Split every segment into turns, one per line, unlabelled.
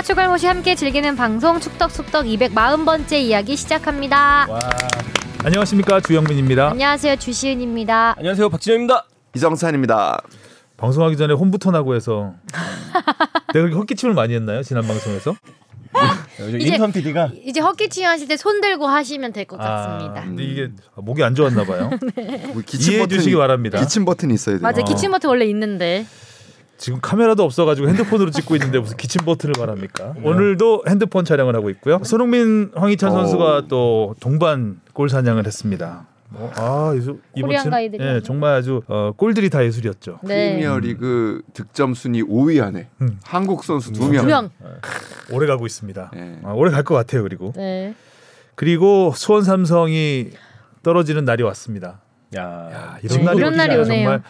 축덕과 축을모시 함께 즐기는 방송 축덕숙덕 240번째 이야기 시작합니다.
와.
안녕하십니까 주영민입니다.
안녕하세요 주시은입니다.
안녕하세요 박진영입니다.
이정찬입니다.
방송하기 전에 홈부터 나고 해서 내가 그렇게 헛기침을 많이 했나요 지난 방송에서?
이제-
인턴 PD가
이제 헛기침 하실 때 손 들고 하시면 될 것 같습니다.
아, 근데 이게 목이 안 좋았나 봐요.
뭐 기침
이해해
버튼이-
주시기 바랍니다.
기침 버튼이 있어야 돼요.
맞아
어.
기침 버튼 원래 있는데
지금 카메라도 없어가지고 핸드폰으로 찍고 있는데 무슨 기침 버튼을 바랍니까? 오늘도 핸드폰 촬영을 하고 있고요. 손흥민, 황희찬
어.
선수가 또 동반 골 사냥을 했습니다. 뭐, 아 이번 친- 예. 정말 아주 어, 골들이 다 예술이었죠.
네.
프리미어리그 득점 순위 5위 안에
음.
한국 선수
두두
명.
명.
오래 가고 있습니다.
예.
아, 오래 갈 것 같아요. 그리고
네.
그리고 수원 삼성이 떨어지는 날이 왔습니다.
야,
야,
네,
이런 날이
이런 날이 오네요.
정말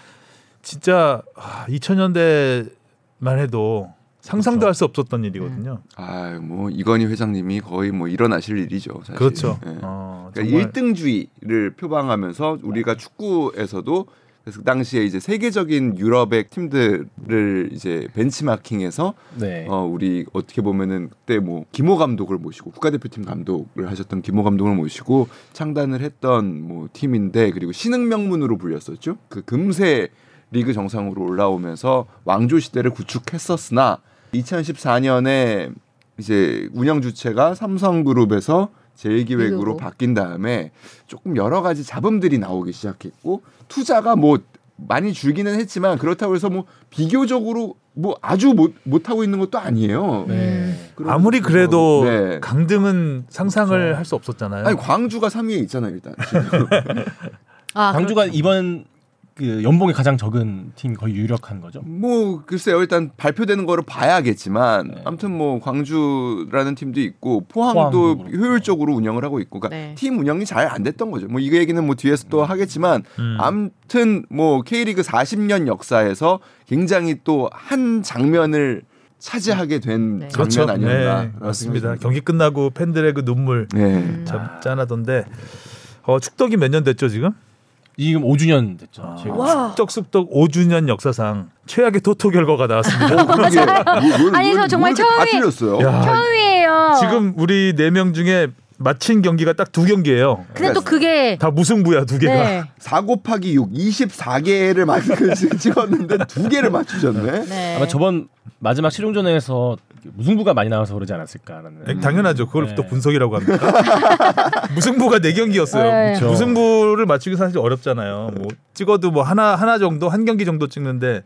진짜 아, 2000년대만 해도 상상도
그렇죠.
할수 없었던 일이거든요.
아, 뭐 이건희 회장님이 거의 뭐 일어나실 일이죠. 사실.
그렇죠.
예.
어,
그러니까
정말
1등주의를 표방하면서 우리가 축구에서도 그래서 그 당시에 이제 세계적인 유럽의 팀들을 이제 벤치마킹해서
네.
어 우리 어떻게 보면은 그때 뭐 김호 감독을 모시고 국가대표팀 감독을 하셨던 김호 감독을 모시고 창단을 했던 뭐 팀인데 그리고 신흥 명문으로 불렸었죠. 그 금세 리그 정상으로 올라오면서 왕조 시대를 구축했었으나 2014년에 이제 운영 주체가 삼성그룹에서 제1기획으로
리그로.
바뀐 다음에 조금 여러 가지 잡음들이 나오기 시작했고 투자가 뭐 많이 줄기는 했지만 그렇다고 해서 뭐 비교적으로 뭐 아주 못 못하고 있는 것도 아니에요.
네.
그런
아무리 그래도
네.
강등은 상상을
그렇죠.
할수 없었잖아요.
아니 광주가 3위에 있잖아요 일단.
아,
광주가
그렇죠.
이번 그 연봉이 가장 적은 팀이 거의 유력한 거죠.
뭐 글쎄요 일단 발표되는 거를 봐야겠지만
네.
아무튼 뭐 광주라는 팀도 있고
포항도
포항도. 효율적으로 운영을 하고 있고 그러니까
네.
팀 운영이 잘 안 됐던 거죠. 뭐 이 얘기는 뭐 뒤에서 또 하겠지만
음.
아무튼 뭐 K리그 40년 역사에서 굉장히 또 한 장면을 차지하게 된
네.
장면
그렇죠.
아니었나
네, 맞습니다. 경기 끝나고 팬들의 그 눈물
네.
참 짠하던데 어, 축덕이 몇 년 됐죠 지금?
지금 5주년 됐죠.
아,
지금.
숙덕 5주년 역사상 최악의 토토 결과가 나왔습니다.
그러게. 뭐, 뭘,
아니, 저
뭘,
정말.
야,
처음이에요.
지금 우리 네명 중에 마친 경기가 딱 두 경기예요.
근데 또 그게
다 무승부야 두 개가.
네.
4 곱하기 6 24개를 맞 찍었는데 두 개를 맞추셨네.
네.
아마 저번 마지막 실용전에서 무승부가 많이 나와서 그러지 않았을까라는.
네, 당연하죠. 그걸
네.
또 분석이라고 합니까? 무승부가 네 경기였어요.
네.
무승부를 맞추기 사실 어렵잖아요. 뭐 찍어도 뭐 하나 하나 정도 한 경기 정도 찍는데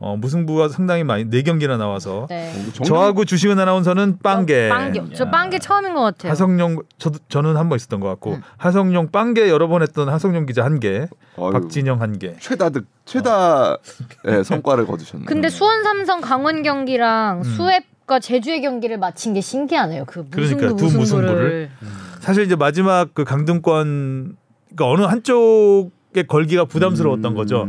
어, 무승부가 상당히 많이 네 경기나 나와서
네.
정말-
저하고 주시은 아나운서는 빵개.
빵개. 저
야.
빵개 처음인 것 같아요.
하성룡 저도 저는 한 번 있었던 것 같고
음.
하성룡 빵개 여러 번 했던 하성룡 기자 한 개,
어휴,
박진영 한 개.
최다득 최다 예, 성과를 거두셨네.
근데 수원 삼성 강원 경기랑
음.
수협 과 제주의 경기를 마친 게 신기하네요. 그 무승부
그러니까요, 두
무승부를.
무승부를. 사실 이제 마지막 그 강등권 그러니까 어느 한쪽의 걸기가 부담스러웠던
음.
거죠.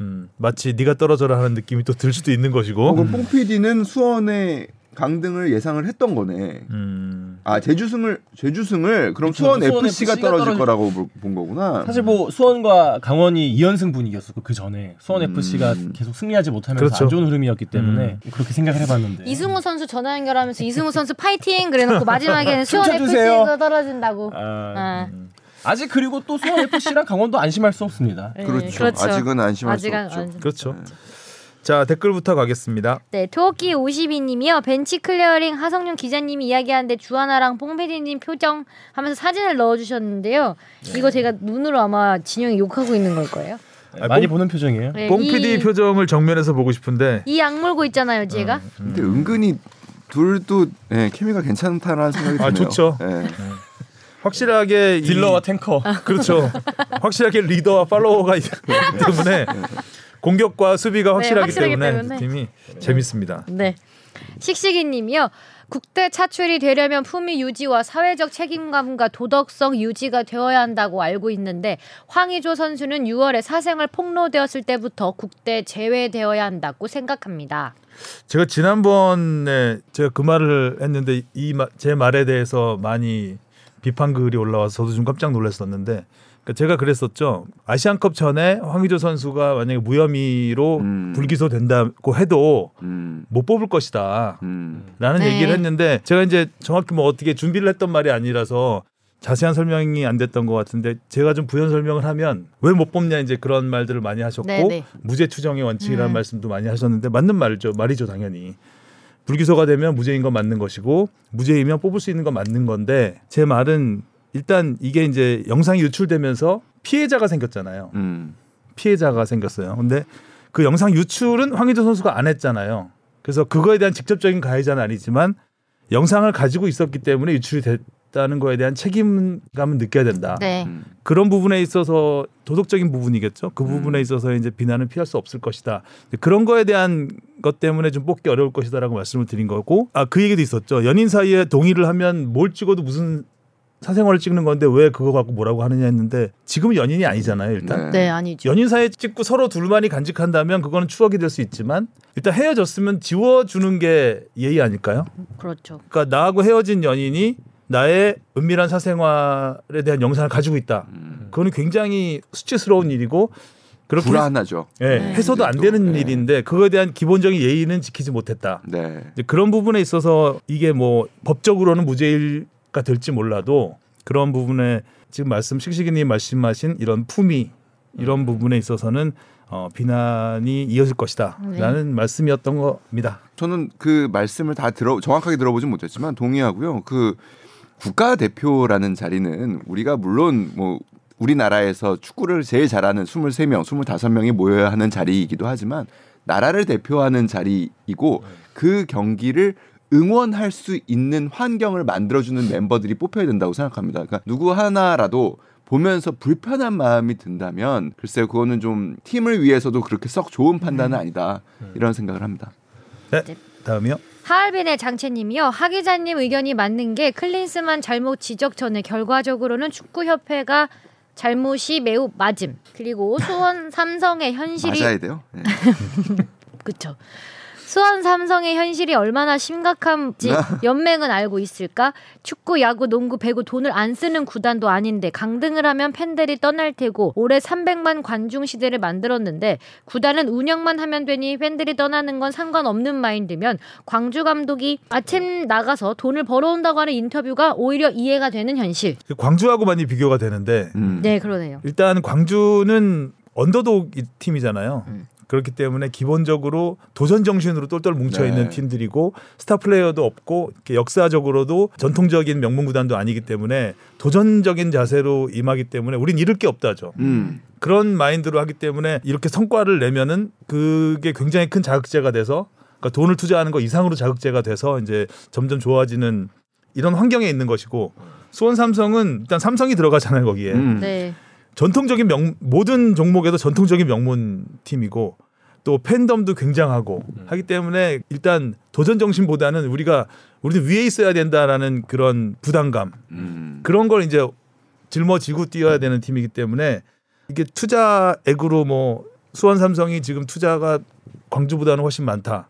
음, 마치 네가 떨어져라 하는 느낌이 또 들 수도 있는 것이고.
어, 그럼 뽕 PD는 수원의 강등을 예상을 했던 거네.
음.
아 제주승을 제주승을 그럼
그쵸,
수원
수원
FC가
FC 가
떨어질
떨어질-
거라고 볼- 본 거구나.
사실 뭐 수원과 강원이 2연승 분위기였었고 그 전에 수원
음.
FC가 계속 승리하지 못하면서
그렇죠.
안 좋은 흐름이었기 때문에 그렇게 생각을 해봤는데
이승우 선수 전화 연결하면서 이승우 선수 파이팅 그래놓고 마지막에는 수원. FC가 떨어진다고.
아,
아.
아직 그리고 또 수원 FC랑 강원도 안심할 수 없습니다.
네,
그렇죠. 아직은 안심할
아직은
수 없죠.
안-
그렇죠. 자 댓글부터 가겠습니다.
네, 토끼 52님이요. 벤치 클리어링 하성룡 기자님이 이야기하는데 주하나랑 뽕PD님 표정 하면서 사진을 넣어주셨는데요. 이거 제가 눈으로 아마 진영이 욕하고 있는 걸 거예요.
네,
아,
많이
뽕-
보는 표정이에요.
네,
뽕
이-
PD 표정을 정면에서 보고 싶은데
이 악물고 있잖아요, 제가.
근데 은근히 둘도 예, 케미가 괜찮다라는 생각이
아,
드네요.
좋죠.
예.
확실하게 이-
딜러와 탱커.
그렇죠. 확실하게 리더와 팔로워가 있기 때문에 공격과 수비가 확실하기
확실하기
때문에,
때문에.
팀이 재밌습니다.
네. 식식이 님이요. 국대 차출이 되려면 품위 유지와 사회적 책임감과 도덕성 유지가 되어야 한다고 알고 있는데 황의조 선수는 6월에 사생활 폭로되었을 때부터 국대 제외되어야 한다고 생각합니다.
제가 지난번에 제가 그 말을 했는데 이 제 말에 대해서 많이 비판 글이 올라와서 저도 좀 깜짝 놀랐었는데 그러니까 제가 그랬었죠. 아시안컵 전에 황의조 선수가 만약에 무혐의로
음.
불기소 된다고 해도
음.
못 뽑을 것이다.
음.
라는
네.
얘기를 했는데 제가 이제 정확히 뭐 어떻게 준비를 했던 말이 아니라서 자세한 설명이 안 됐던 것 같은데 제가 좀 부연 설명을 하면 왜 못 뽑냐 이제 그런 말들을 많이 하셨고
네, 네.
무죄 추정의 원칙이라는
음.
말씀도 많이 하셨는데 맞는 말이죠 말이죠 당연히 불기소가 되면 무죄인 건 맞는 것이고 무죄이면 뽑을 수 있는 건 맞는 건데 제 말은 일단 이게 이제 영상이 유출되면서 피해자가 생겼잖아요
음.
피해자가 생겼어요. 근데 그 영상 유출은 황희조 선수가 안 했잖아요. 그래서 그거에 대한 직접적인 가해자는 아니지만 영상을 가지고 있었기 때문에 유출이 됐다는 거에 대한 책임감은 느껴야 된다.
네.
음.
그런 부분에 있어서 도덕적인 부분이겠죠. 그 부분에
음.
있어서 이제 비난을 피할 수 없을 것이다. 그런 거에 대한 것 때문에 좀 뽑기 어려울 것이다라고 말씀을 드린 거고, 아 그 얘기도 있었죠. 연인 사이에 동의를 하면 뭘 찍어도 무슨 사생활을 찍는 건데 왜 그거 갖고 뭐라고 하느냐 했는데 지금은 연인이 아니잖아요. 일단
네, 아니죠.
연인 사이에 찍고 서로 둘만이 간직한다면 그거는 추억이 될 수 있지만 일단 헤어졌으면 지워주는 게 예의 아닐까요?
그렇죠.
그러니까 나하고 헤어진 연인이 나의 은밀한 사생활에 대한 영상을 가지고 있다.
음.
그거는 굉장히 수치스러운 일이고 그렇게
불안하죠.
예,
네.
해서도 안
또,
되는
네.
일인데 그거에 대한 기본적인 예의는 지키지 못했다.
네.
이제 그런 부분에 있어서 이게 뭐 법적으로는 무죄가 될지 몰라도 그런 부분에 지금 말씀 식식이님 말씀하신 이런 품위 이런 부분에 있어서는 어, 비난이 이어질 것이다라는 말씀이었던 겁니다.
저는 그 말씀을 다 들어 정확하게 들어보진 못했지만 동의하고요. 그 국가 대표라는 자리는 우리가 물론 뭐 우리나라에서 축구를 제일 잘하는 23명, 25명이 모여야 하는 자리이기도 하지만 나라를 대표하는 자리이고 그 경기를 응원할 수 있는 환경을 만들어주는 멤버들이 뽑혀야 된다고 생각합니다. 그러니까 누구 하나라도 보면서 불편한 마음이 든다면 글쎄요 그거는 좀 팀을 위해서도 그렇게 썩 좋은 판단은 아니다 이런 생각을 합니다.
네, 다음이요.
하얼빈의 장채님이요. 하 기자님 의견이 맞는 게 클린스만 잘못 지적 전에 결과적으로는 축구협회가 잘못이 매우 맞음. 그리고 수원 삼성의 현실이
맞아야 돼요. 네.
그쵸. 수원 삼성의 현실이 얼마나 심각한지 연맹은 알고 있을까? 축구, 야구, 농구, 배구 돈을 안 쓰는 구단도 아닌데 강등을 하면 팬들이 떠날 테고 올해 300만 관중 시대를 만들었는데 구단은 운영만 하면 되니 팬들이 떠나는 건 상관없는 마인드면 광주 감독이 아침 나가서 돈을 벌어온다고 하는 인터뷰가 오히려 이해가 되는 현실.
그 광주하고 많이 비교가 되는데
음.
네, 그러네요.
일단 광주는 언더독 팀이잖아요.
음.
그렇기 때문에 기본적으로 도전 정신으로 똘똘 뭉쳐 있는
네.
팀들이고 스타 플레이어도 없고 역사적으로도 전통적인 명문 구단도 아니기 때문에 도전적인 자세로 임하기 때문에 우린 잃을 게 없다죠.
음.
그런 마인드로 하기 때문에 이렇게 성과를 내면은 그게 굉장히 큰 자극제가 돼서 그러니까 돈을 투자하는 거 이상으로 자극제가 돼서 이제 점점 좋아지는 이런 환경에 있는 것이고 수원 삼성은 일단 삼성이 들어가잖아요 거기에
음.
네.
전통적인 명 모든 종목에도 전통적인 명문 팀이고 또 팬덤도 굉장하고 하기 때문에 일단 도전 정신보다는 우리가 우리는 위에 있어야 된다라는 그런 부담감
음.
그런 걸 이제 짊어지고 뛰어야 되는 팀이기 때문에 이게 투자액으로 뭐 수원 삼성이 지금 투자가 광주보다는 훨씬 많다.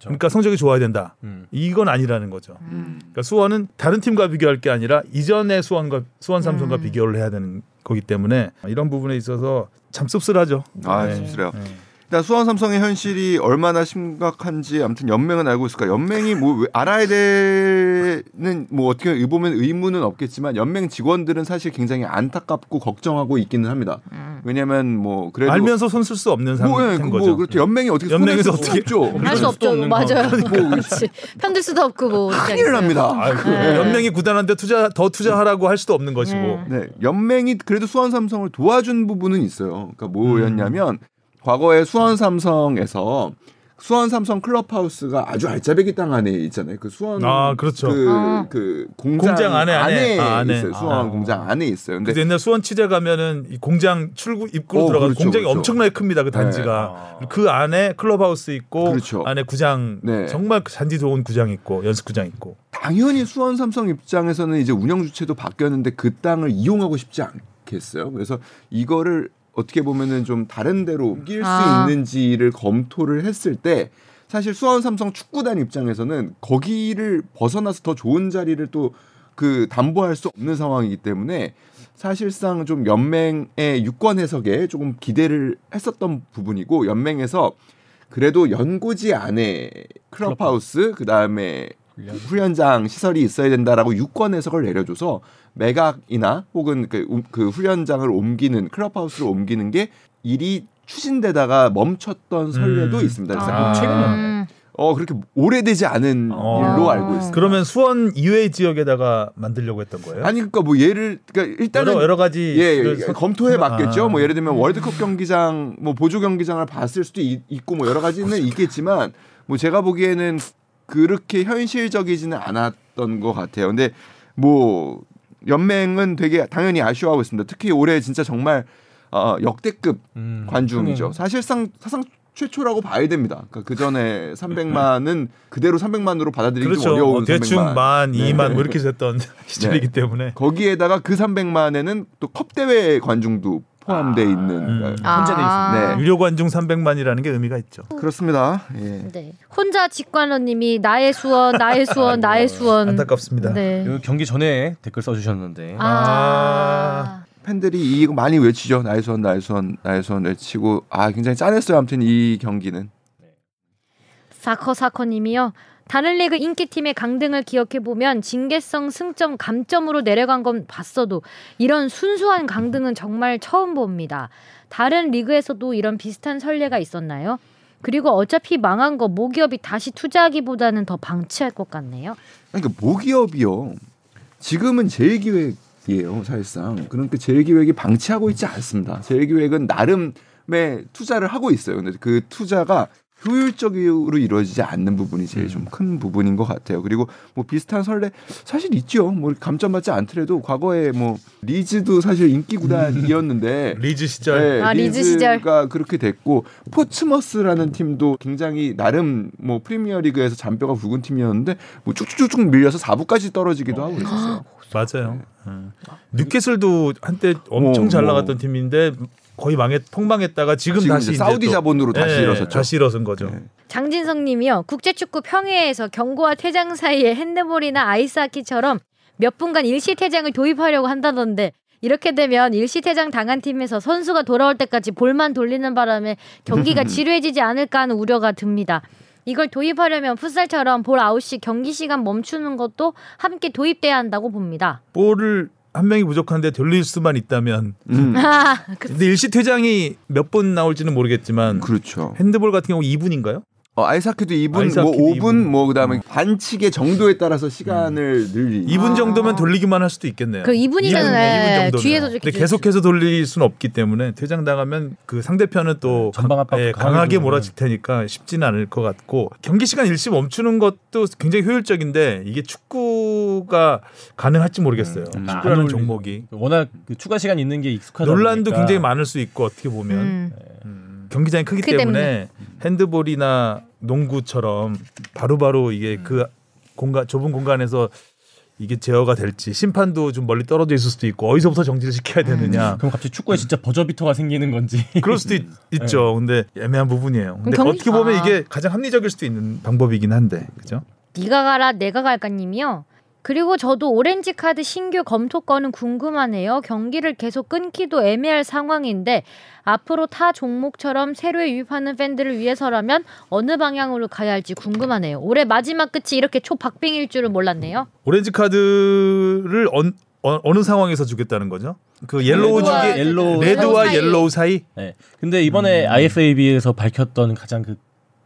그러니까 성적이 좋아야 된다.
음.
이건 아니라는 거죠.
음.
그러니까 수원은 다른 팀과 비교할 게 아니라 이전의 수원과 수원 삼성과
음.
비교를 해야 되는 거기 때문에 이런 부분에 있어서 참 씁쓸하죠.
아,
네.
씁쓸해요.
네.
일단 수원 삼성의 현실이 얼마나 심각한지 아무튼 연맹은 알고 있을까? 연맹이 뭐 왜- 알아야 되는 뭐 어떻게 보면 의무는 없겠지만 연맹 직원들은 사실 굉장히 안타깝고 걱정하고 있기는 합니다.
음.
왜냐면 뭐 그래도
알면서 손 쓸 수 없는
뭐, 예, 그
거죠.
뭐 그렇죠. 연맹이 어떻게
연맹에서 어떻게-
없죠.
할 수 없죠. 맞아요.
거.
그렇지. 편들 수도 없고 뭐
큰일. 납니다.
아이고,
네.
연맹이 구단한테 투자 더 투자하라고 할 수도 없는 것이고.
네.
네, 연맹이 그래도 수원 삼성을 도와준 부분은 있어요. 그러니까 뭐였냐면
음.
과거에 수원 삼성에서 수원 삼성 클럽하우스가 아주 알짜배기 땅 안에 있잖아요. 그 수원
아, 그렇죠.
그,
어.
그 공장,
공장 안에, 안에. 아, 안에.
있어요. 수원
아.
공장 안에 있어요. 근데
근데 옛날 수원 취재 가면은 이 공장 출구 입구로
어,
들어가서
그렇죠,
공장이
그렇죠.
엄청나게 큽니다. 그 단지가
네.
그 안에 클럽하우스 있고
그렇죠.
안에 구장
네.
정말 잔디 좋은 구장 있고 연습 구장 있고.
당연히 수원 삼성 입장에서는 이제 운영 주체도 바뀌었는데 그 땅을 이용하고 싶지 않겠어요. 그래서 이거를 어떻게 보면은 좀 다른 데로 옮길
아.
수 있는지를 검토를 했을 때 사실 수원 삼성 축구단 입장에서는 거기를 벗어나서 더 좋은 자리를 또 그 담보할 수 없는 상황이기 때문에 사실상 좀 연맹의 유권 해석에 조금 기대를 했었던 부분이고 연맹에서 그래도 연고지 안에 클럽하우스 그 다음에 후련장 시설이 있어야 된다라고 유권 해석을 내려줘서 매각이나 혹은 그, 우- 그 후련장을 옮기는 클럽하우스를 옮기는 게 일이 추진되다가 멈췄던 선례도
음.
있습니다. 그래서
아.
음.
어 그렇게 오래되지 않은
어.
일로 알고 있습니다.
그러면 수원 이외의 지역에다가 만들려고 했던 거예요?
아니 그러니까 뭐 예를 그러니까 일단은
여러, 여러 가지
예,
그
예,
서-
검토해 봤겠죠.
아.
뭐 예를 들면 월드컵 경기장, 뭐 보조 경기장을 봤을 수도 있, 고뭐 여러 가지는 있겠지만 뭐 제가 보기에는 그렇게 현실적이지는 않았던 것 같아요. 근데 뭐 연맹은 되게 당연히 아쉬워하고 있습니다. 특히 올해 진짜 정말 어, 역대급
음,
관중이죠.
흥행.
사실상 사상 최초라고 봐야 됩니다. 그러니까 그 전에 300만은 그대로 300만으로 받아들이기 좀
그렇죠.
어려운
어, 대충
300만.
만,
네.
이만 뭐 이렇게 됐던 시절이기 때문에
거기에다가 그 300만에는 또 컵 대회 관중도 포함돼 있는
음.
그러니까
혼재돼 있습니다.
네.
유료 관중 300만이라는 게 의미가 있죠.
그렇습니다. 예.
네. 혼자 직관원님이 나의 수원, 나의 수원, 나의 수원.
안타깝습니다.
네.
이거 경기 전에 댓글 써주셨는데
아.
팬들이 이거 많이 외치죠. 나의 수원, 나의 수원, 나의 수원 외치고 아 굉장히 짠했어요. 아무튼 이 경기는
사커 사커님이요. 다른 리그 인기팀의 강등을 기억해 보면 징계성 승점 감점으로 내려간 건 봤어도 이런 순수한 강등은 정말 처음 봅니다. 다른 리그에서도 이런 비슷한 선례가 있었나요? 그리고 어차피 망한 거 모기업이 다시 투자하기보다는 더 방치할 것 같네요.
그러니까 모기업이요. 지금은 재계획이에요, 사실상. 그러니까 재계획이 방치하고 있지 않습니다. 재계획은 나름의 투자를 하고 있어요. 근데 그 투자가 효율적으로 이루어지지 않는 부분이 제일 좀 큰 부분인 것 같아요. 그리고 뭐 비슷한 설레 사실 있죠. 뭐 감점받지 않더라도 과거에 뭐 리즈도 사실 인기 구단이었는데
리즈 시절
네,
아, 리즈 시절.
리즈가 그렇게 됐고 포츠머스라는 팀도 굉장히 나름 뭐 프리미어리그에서 잔뼈가 굵은 팀이었는데 뭐 쭉쭉쭉 밀려서 4부까지 떨어지기도 하고 그랬었어요.
맞아요. 음. 뉴캐슬도 한때 엄청
어,
잘
뭐.
나갔던 팀인데 거의 망했 폭망했다가 지금,
지금
다시
사우디
또-
자본으로 다시
예,
일어섰죠.
다시 일어선 거죠.
네.
장진성님이요. 국제축구 평의회에서 경고와 퇴장 사이에 핸드볼이나 아이스하키처럼 몇 분간 일시 퇴장을 도입하려고 한다던데 이렇게 되면 일시 퇴장 당한 팀에서 선수가 돌아올 때까지 볼만 돌리는 바람에 경기가 지루해지지 않을까 하는 우려가 듭니다. 이걸 도입하려면 풋살처럼 볼 아웃 시 경기 시간 멈추는 것도 함께 도입돼야 한다고 봅니다.
볼을 한 명이 부족한데 돌릴 수만 있다면
음,
근데 일시 퇴장이 몇 분 나올지는 모르겠지만
그렇죠.
핸드볼 같은 경우 2분인가요?
어, 아이스하키도 2분,
아이스하키도
뭐 5분,
2분.
뭐 그다음에 반칙의 정도에 따라서 시간을 늘리.
2분
아.
정도면 돌리기만 할 수도 있겠네요.
그 2분이면
이분,
네,
이분 정도면.
뒤에서 이렇게
근데 계속해서 돌릴 수는 없기 때문에 퇴장 당하면 그 상대편은 또
전방 압박
예,
강하게.
몰아칠 테니까 쉽지는 않을 것 같고 경기 시간 일시 멈추는 것도 굉장히 효율적인데 이게 축구가 가능할지 모르겠어요.
음. 안
축구라는 종목이
워낙 그 추가 시간 있는 게 익숙하다
논란도
보니까
굉장히 많을 수 있고 어떻게 보면
음.
음, 경기장이 크기
크기
때문에 핸드볼이나 농구처럼 바로바로 이게 그 공간 좁은 공간에서 이게 제어가 될지 심판도 좀 멀리 떨어져 있을 수도 있고 어디서부터 정지를 시켜야 되느냐
그럼 갑자기 축구에 진짜 버저비터가 생기는 건지
그럴 수도 있, 죠 근데 애매한 부분이에요. 근데
경기-
어떻게 보면
아.
이게 가장 합리적일 수도 있는 방법이긴 한데 그죠?
네가 가라 내가 갈까님이요. 그리고 저도 오렌지 카드 신규 검토 건은 궁금하네요. 경기를 계속 끊기도 애매할 상황인데 앞으로 타 종목처럼 새로 유입하는 팬들을 위해서라면 어느 방향으로 가야 할지 궁금하네요. 올해 마지막 끝이 이렇게 초박빙일 줄은 몰랐네요.
오렌지 카드를 언, 어, 느 상황에서 주겠다는 거죠? 그
yellow red와
중에 yellow red와
사이.
yellow 사이
네. 근데 이번에 IFAB에서 밝혔던 가장 그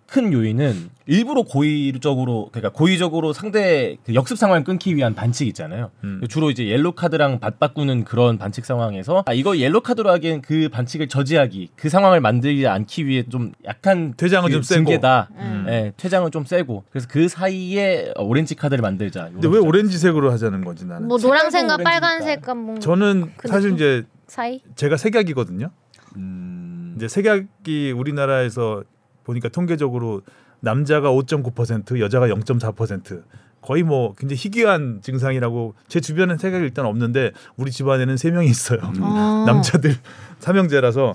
큰 요인은 일부러 고의적으로 그러니까 고의적으로 상대 그 역습 상황을 끊기 위한 반칙 있잖아요.
음.
주로 이제 옐로 카드랑 맞바꾸는 그런 반칙 상황에서 아, 이거 옐로 카드로 하기엔 그 반칙을 저지하기 그 상황을 만들지 않기 위해 좀 약한
퇴장은
그
좀 세고.
징계다.
음.
예, 퇴장은 좀 세고 그래서 그 사이에 오렌지 카드를 만들자.
근데 왜 오렌지색으로 하자는 건지 나는
뭐 노란색과. 빨간색과 뭐
저는
그
사실? 이제
사이?
제가 색약이거든요.
음,
이제 색약이 우리나라에서 보니까 통계적으로 남자가 5.9% 여자가 0.4% 거의 뭐 굉장히 희귀한 증상이라고 제 주변엔 색약이 일단 없는데 우리 집안에는 세 명이 있어요.
아.
남자들 삼형제라서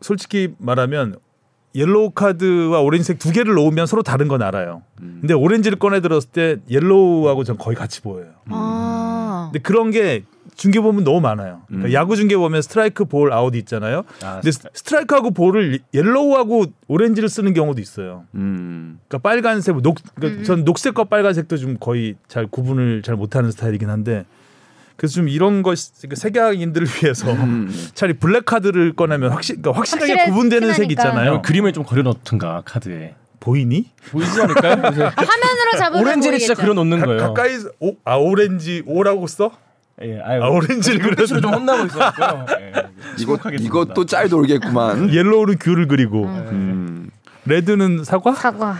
솔직히 말하면 옐로카드와 오렌지색 두 개를 놓으면 서로 다른 건 알아요.
음.
근데 오렌지를 꺼내 들었을 때 yellow하고 전 거의 같이 보여요.
아.
근데 그런 게 중계 보면 너무 많아요. 그러니까
음.
야구 중계 보면 스트라이크 볼 아웃 있잖아요.
아,
근데 스- 스트라이크하고 볼을 yellow하고 오렌지를 쓰는 경우도 있어요.
음.
그러니까 빨간색, 녹, 그러니까
음.
전 녹색과 빨간색도 좀 거의 잘 구분을 잘 못하는 스타일이긴 한데 그래서 좀 이런 것 그러니까 세계인들을 위해서
음.
차라리 black 카드를 꺼내면 확실, 그러니까 확실하게
확실해-
구분되는 색. 있잖아요.
그림을 좀 그려놓든가 카드에
보이니?
보이지 않을까요? 그래서
화면으로 잡으면
오렌지를 진짜
보이겠죠.
그려놓는
가,
거예요.
가까이서 오, 아 오렌지 오라고 써?
예, 아유,
아, 오렌지를
눈빛으로 좀
그려서
혼나고 있었고요. 예,
이것 이것도 짤 돌겠구만.
옐로우는 귤을 그리고
음.
레드는 사과?
사과.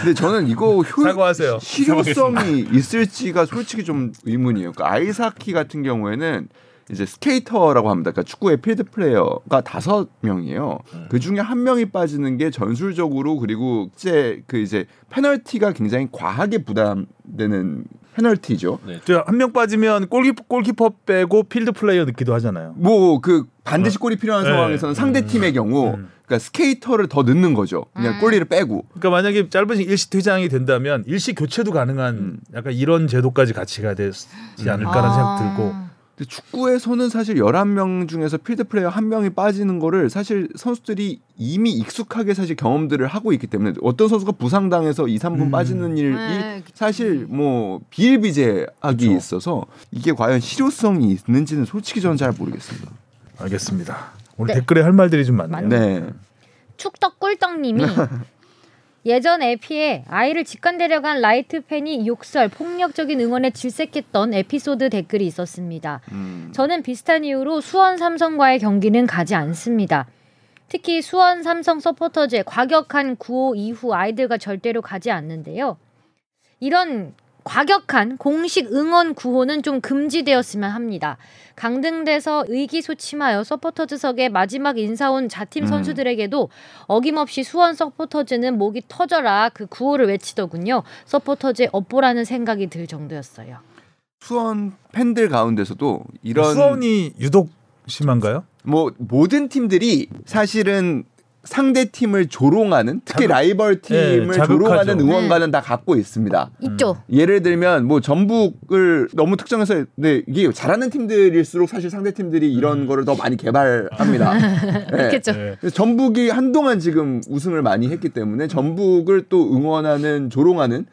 근데 저는 이거 효
사과하세요.
실효성이 있을지가 솔직히 좀 의문이에요. 그러니까 아이스하키 같은 경우에는 이제 스케이터라고 합니다. 그러니까 축구의 field player가 다섯 명이에요. 그 중에 한 명이 빠지는 게 전술적으로 그리고 이제 그 이제 페널티가 굉장히 과하게 부담되는 페널티죠.
네.
한명 빠지면 골키퍼, 골키퍼 빼고 field player 넣기도 하잖아요.
뭐 그 반드시 골이 필요한
네.
상황에서는 상대 팀의 경우
음.
그러니까 스케이터를 더 넣는 거죠. 그냥
음.
goalie를 빼고.
그러니까 만약에 짧은 일시 퇴장이 된다면 일시 교체도 가능한
음.
약간 이런 제도까지 같이 가야 되지 않을까라는 생각 들고
아.
근데 축구에서는 사실 11명 중에서 필드 플레이어 한 명이 빠지는 거를 사실 선수들이 이미 익숙하게 사실 경험들을 하고 있기 때문에 어떤 선수가 부상당해서 2, 3분
음.
빠지는 일이
네.
사실 뭐 비일비재하기
그쵸.
있어서 이게 과연 실효성이 있는지는 솔직히 저는 잘 모르겠습니다.
알겠습니다. 오늘
네.
댓글에 할 말들이 좀 많네요.
네.
축덕 꿀떡님이 예전 에피에 아이를 직관 데려간 라이트 팬이 욕설, 폭력적인 응원에 질색했던 에피소드 댓글이 있었습니다.
음.
저는 비슷한 이유로 수원 삼성과의 경기는 가지 않습니다. 특히 수원 삼성 서포터즈의 과격한 구호 이후 아이들과 절대로 가지 않는데요. 이런 과격한 공식 응원 구호는 좀 금지되었으면 합니다. 강등돼서 의기소침하여 서포터즈석에 마지막 인사 온 자팀
음.
선수들에게도 어김없이 수원 서포터즈는 목이 터져라 그 구호를 외치더군요. 서포터즈의 업보라는 생각이 들 정도였어요.
수원 팬들 가운데서도 이런
수원이 유독 심한가요?
뭐 모든 팀들이 사실은 상대 팀을 조롱하는 특히
자극-
라이벌 팀을
네, 자극하죠.
조롱하는 응원가는 다 갖고 있습니다.
있죠.
예를 들면 뭐 전북을 너무 특정해서 네, 이게 잘하는 팀들일수록 사실 상대 팀들이 이런 거를 더 많이 개발합니다. 네.
그렇겠죠.
네.
전북이 한동안 지금 우승을 많이 했기 때문에 전북을 또 응원하는 조롱하는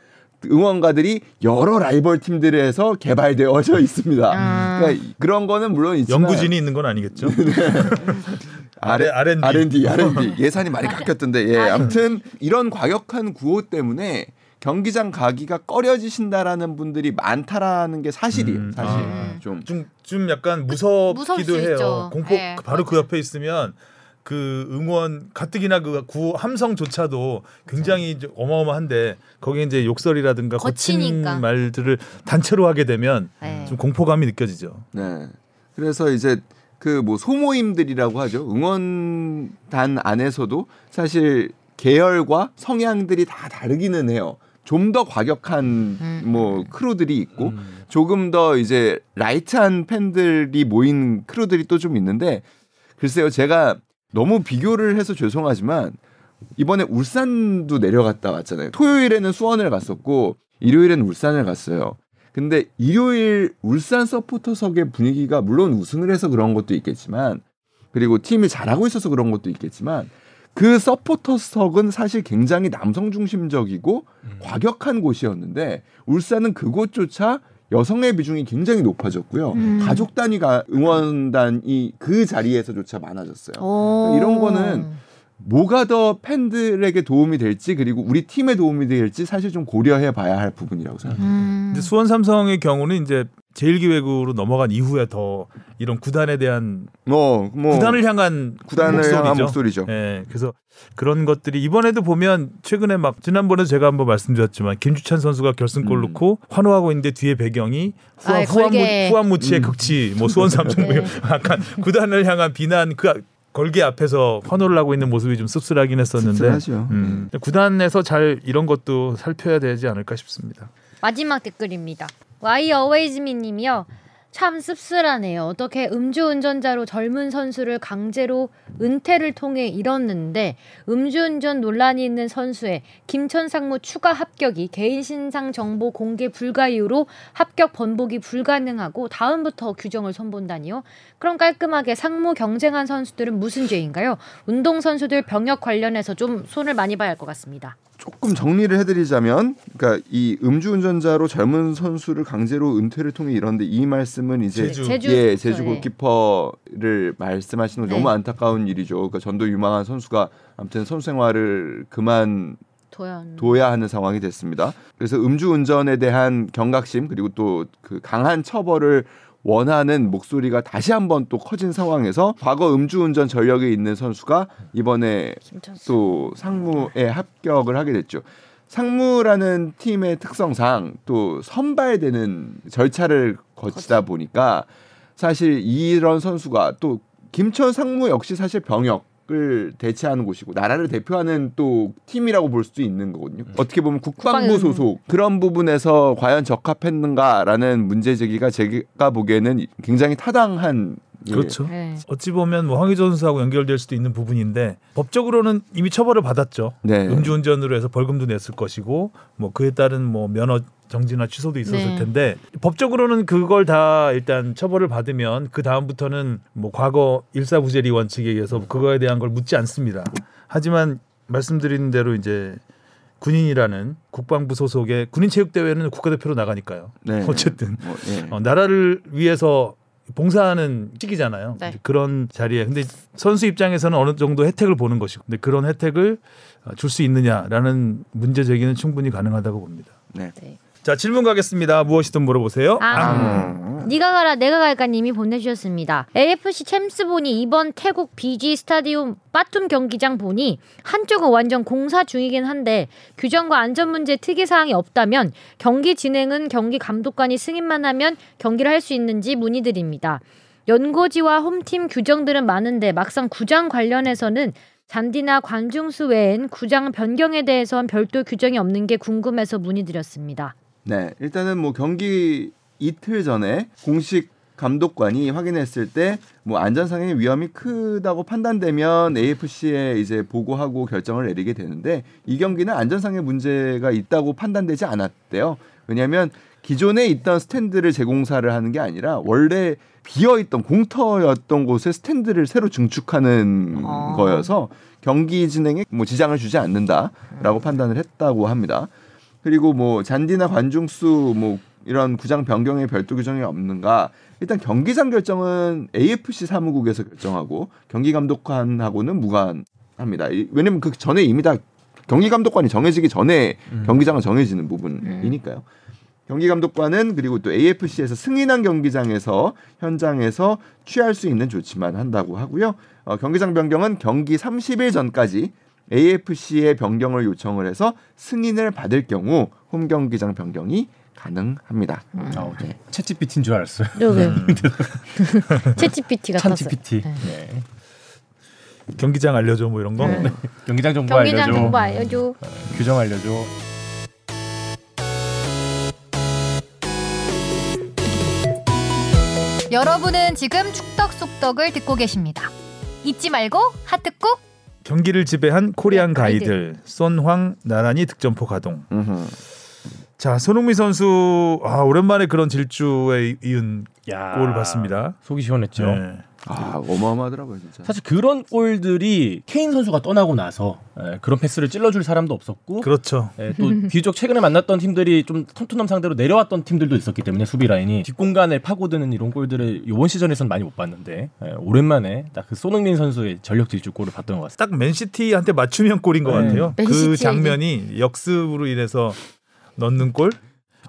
응원가들이 여러 라이벌 팀들에서 개발되어져 있습니다.
아.
그러니까 그런 거는 물론 있지만
연구진이 있는 건 아니겠죠?
R-
R&D.
R&D, R&D 예산이 많이 깎였던데 예,
아,
아무튼 이런 과격한 구호 때문에 경기장 가기가 꺼려지신다라는 분들이 많다라는 게 사실이에요.
음,
사실
아.
좀
좀, 좀 약간 무섭기도
수
해요.
있죠.
공포
네,
바로 그. 옆에 있으면 그 응원 가뜩이나 그구 함성조차도 굉장히 이제 어마어마한데 거기에 이제 욕설이라든가 거친. 말들을 단체로 하게 되면
네.
좀 공포감이 느껴지죠.
네. 그래서 이제 그 뭐 소모임들이라고 하죠. 응원단 안에서도 사실 계열과 성향들이 다 다르기는 해요. 좀 더 과격한
음.
뭐 크루들이 있고
음.
조금 더 이제 light한 팬들이 모인 크루들이 또 좀 있는데 글쎄요 제가 너무 비교를 해서 죄송하지만 이번에 울산도 내려갔다 왔잖아요. 토요일에는 수원을 갔었고 일요일에는 울산을 갔어요. 근데 일요일 울산 서포터석의 분위기가 물론 우승을 해서 그런 것도 있겠지만 그리고 팀이 잘하고 있어서 그런 것도 있겠지만 그 서포터석은 사실 굉장히 남성 중심적이고 과격한 곳이었는데 울산은 그곳조차 여성의 비중이 굉장히 높아졌고요.
음.
가족 단위가 응원단이 그 자리에서조차 많아졌어요.
오.
이런 거는 뭐가 더 팬들에게 도움이 될지 그리고 우리 팀에 도움이 될지 사실 좀 고려해 봐야 할 부분이라고 생각합니다.
음.
근데 수원 삼성의 경우는 이제 제1기획으로 넘어간 이후에 더 이런 구단에 대한
뭐, 뭐
구단을 향한
구단을
목소리죠.
향한 목소리죠.
예, 그래서 그런 것들이 이번에도 보면 최근에 막 지난번에 제가 한번 말씀드렸지만 김주찬 선수가 결승골
음.
넣고 환호하고 있는데 뒤에 배경이 후안,
아, 걸개.
후안, 무, 치의
음.
극치 뭐 수원 삼성
네.
약간 구단을 향한 비난 그 걸개 앞에서 환호를 하고 있는 모습이 좀 씁쓸하긴 했었는데
씁쓸하죠.
음, 구단에서 잘 이런 것도 살펴야 되지 않을까 싶습니다.
마지막 댓글입니다. Why Always Me 님이요. 참 씁쓸하네요. 어떻게 음주운전자로 젊은 선수를 강제로 은퇴를 통해 잃었는데 음주운전 논란이 있는 선수의 김천 상무 추가 합격이 개인 신상 정보 공개 불가 이후로 합격 번복이 불가능하고 다음부터 규정을 손본다니요. 그럼 깔끔하게 상무 경쟁한 선수들은 무슨 죄인가요? 운동 선수들 병역 관련해서 좀 손을 많이 봐야 할 것 같습니다.
조금 정리를 해드리자면, 그러니까 이 음주운전자로 젊은 선수를 강제로 은퇴를 통해 이런데 이 말씀은 이제
제주.
제주
예 제주
네.
골키퍼를 말씀하시는 건 너무
네.
안타까운 일이죠. 그러니까 전도 유망한 선수가 아무튼 선수 생활을 그만. 둬야 하는 상황이 됐습니다. 그래서 음주운전에 대한 경각심 그리고 또 그 강한 처벌을 원하는 목소리가 다시 한번 또 커진 상황에서 과거 음주운전 전력이 있는 선수가 이번에
김천 수.
또 상무에 합격을 하게 됐죠. 상무라는 팀의 특성상 또 선발되는 절차를 거치다 보니까 사실 이런 선수가 또 김천 상무 역시 사실 병역 을 대체하는 곳이고 나라를 대표하는 또 팀이라고 볼 수도 있는 거거든요. 어떻게 보면 국방부 소속 그런 부분에서 과연 적합했는가라는 문제 제기가 제가 보기에는 굉장히 타당한 예,
그렇죠.
네.
어찌 보면 뭐 황희조 선수하고 연결될 수도 있는 부분인데 법적으로는 이미 처벌을 받았죠.
네.
음주운전으로 해서 벌금도 냈을 것이고 뭐 그에 따른 뭐 면허 정지나 취소도 있었을
네.
텐데 법적으로는 그걸 다 일단 처벌을 받으면 그 다음부터는 뭐 과거 일사부재리 원칙에 의해서 그거에 대한 걸 묻지 않습니다. 하지만 말씀드린 대로 이제 군인이라는 국방부 소속의 군인 체육 대회는 국가대표로 나가니까요.
네.
어쨌든
뭐, 예.
어, 나라를 위해서 봉사하는 시기잖아요.
네.
그런 자리에 근데 선수 입장에서는 어느 정도 혜택을 보는 것이고 근데 그런 혜택을 줄 수 있느냐라는 문제 제기는 충분히 가능하다고 봅니다.
네.
네.
자 질문 가겠습니다. 무엇이든 물어보세요.
아. 니가 가라 내가 갈까 님이 보내주셨습니다. AFC 챔스본이 이번 태국 BG 스타디움 빠툼 경기장 보니 한쪽은 완전 공사 중이긴 한데 규정과 안전 문제 특이 사항이 없다면 경기 진행은 경기 감독관이 승인만 하면 경기를 할 수 있는지 문의드립니다. 연고지와 홈팀 규정들은 많은데 막상 구장 관련해서는 잔디나 관중수 외엔 구장 변경에 대해선 별도 규정이 없는 게 궁금해서 문의드렸습니다.
네, 일단은 뭐 경기 이틀 전에 공식 감독관이 확인했을 때 뭐 안전상의 위험이 크다고 판단되면 AFC에 이제 보고하고 결정을 내리게 되는데 이 경기는 안전상의 문제가 있다고 판단되지 않았대요. 왜냐하면 기존에 있던 스탠드를 재공사를 하는 게 아니라 원래 비어 있던 공터였던 곳에 스탠드를 새로 증축하는
아.
거여서 경기 진행에 뭐 지장을 주지 않는다라고 판단을 했다고 합니다. 그리고 뭐 잔디나 관중수 뭐 이런 구장 변경에 별도 규정이 없는가? 일단 경기장 결정은 AFC 사무국에서 결정하고 경기 감독관하고는 무관합니다. 이- 왜냐면 그 전에 이미 다 경기 감독관이 정해지기 전에 경기장은 정해지는 부분이니까요. 경기 감독관은 그리고 또 AFC에서 승인한 경기장에서 현장에서 취할 수 있는 조치만 한다고 하고요. 어, 경기장 변경은 경기 30일 전까지 AFC의 변경을 요청을 해서 승인을 받을 경우 홈 경기장 변경이 가능합니다.
아, 채찌피티인 줄 알았어요.
여기 채찌PT 같았어요.
찬치피티.
네.
네.
경기장 알려줘 뭐 이런 거.
네.
경기장 정보
경기장
알려줘.
정보 알려줘.
규정 알려줘.
여러분은 지금 축덕 속덕을 듣고 계십니다. 잊지 말고 하트 꾹.
경기를 지배한 코리안
가이드.
가이들 손황 나란히 득점포 가동.
음흠.
자 손흥민 선수 아 오랜만에 그런 질주에 이은
야,
골을 봤습니다.
속이 시원했죠.
네.
아 어마어마하더라고요 진짜.
사실 그런 골들이 케인 선수가 떠나고 나서 예, 그런 패스를 찔러줄 사람도 없었고
그렇죠.
예, 또 비교적 최근에 만났던 팀들이 좀 토트넘 상대로 내려왔던 팀들도 있었기 때문에 수비 라인이 뒷공간을 파고드는 이런 골들을 이번 시즌에서는 많이 못 봤는데 예, 오랜만에 딱 그 손흥민 선수의 전력 질주 골을 봤던 것 같습니다.
딱 맨시티한테 맞춤형 골인 것
네.
같아요. 그
맨시티에게.
장면이 역습으로 인해서 넣는 골.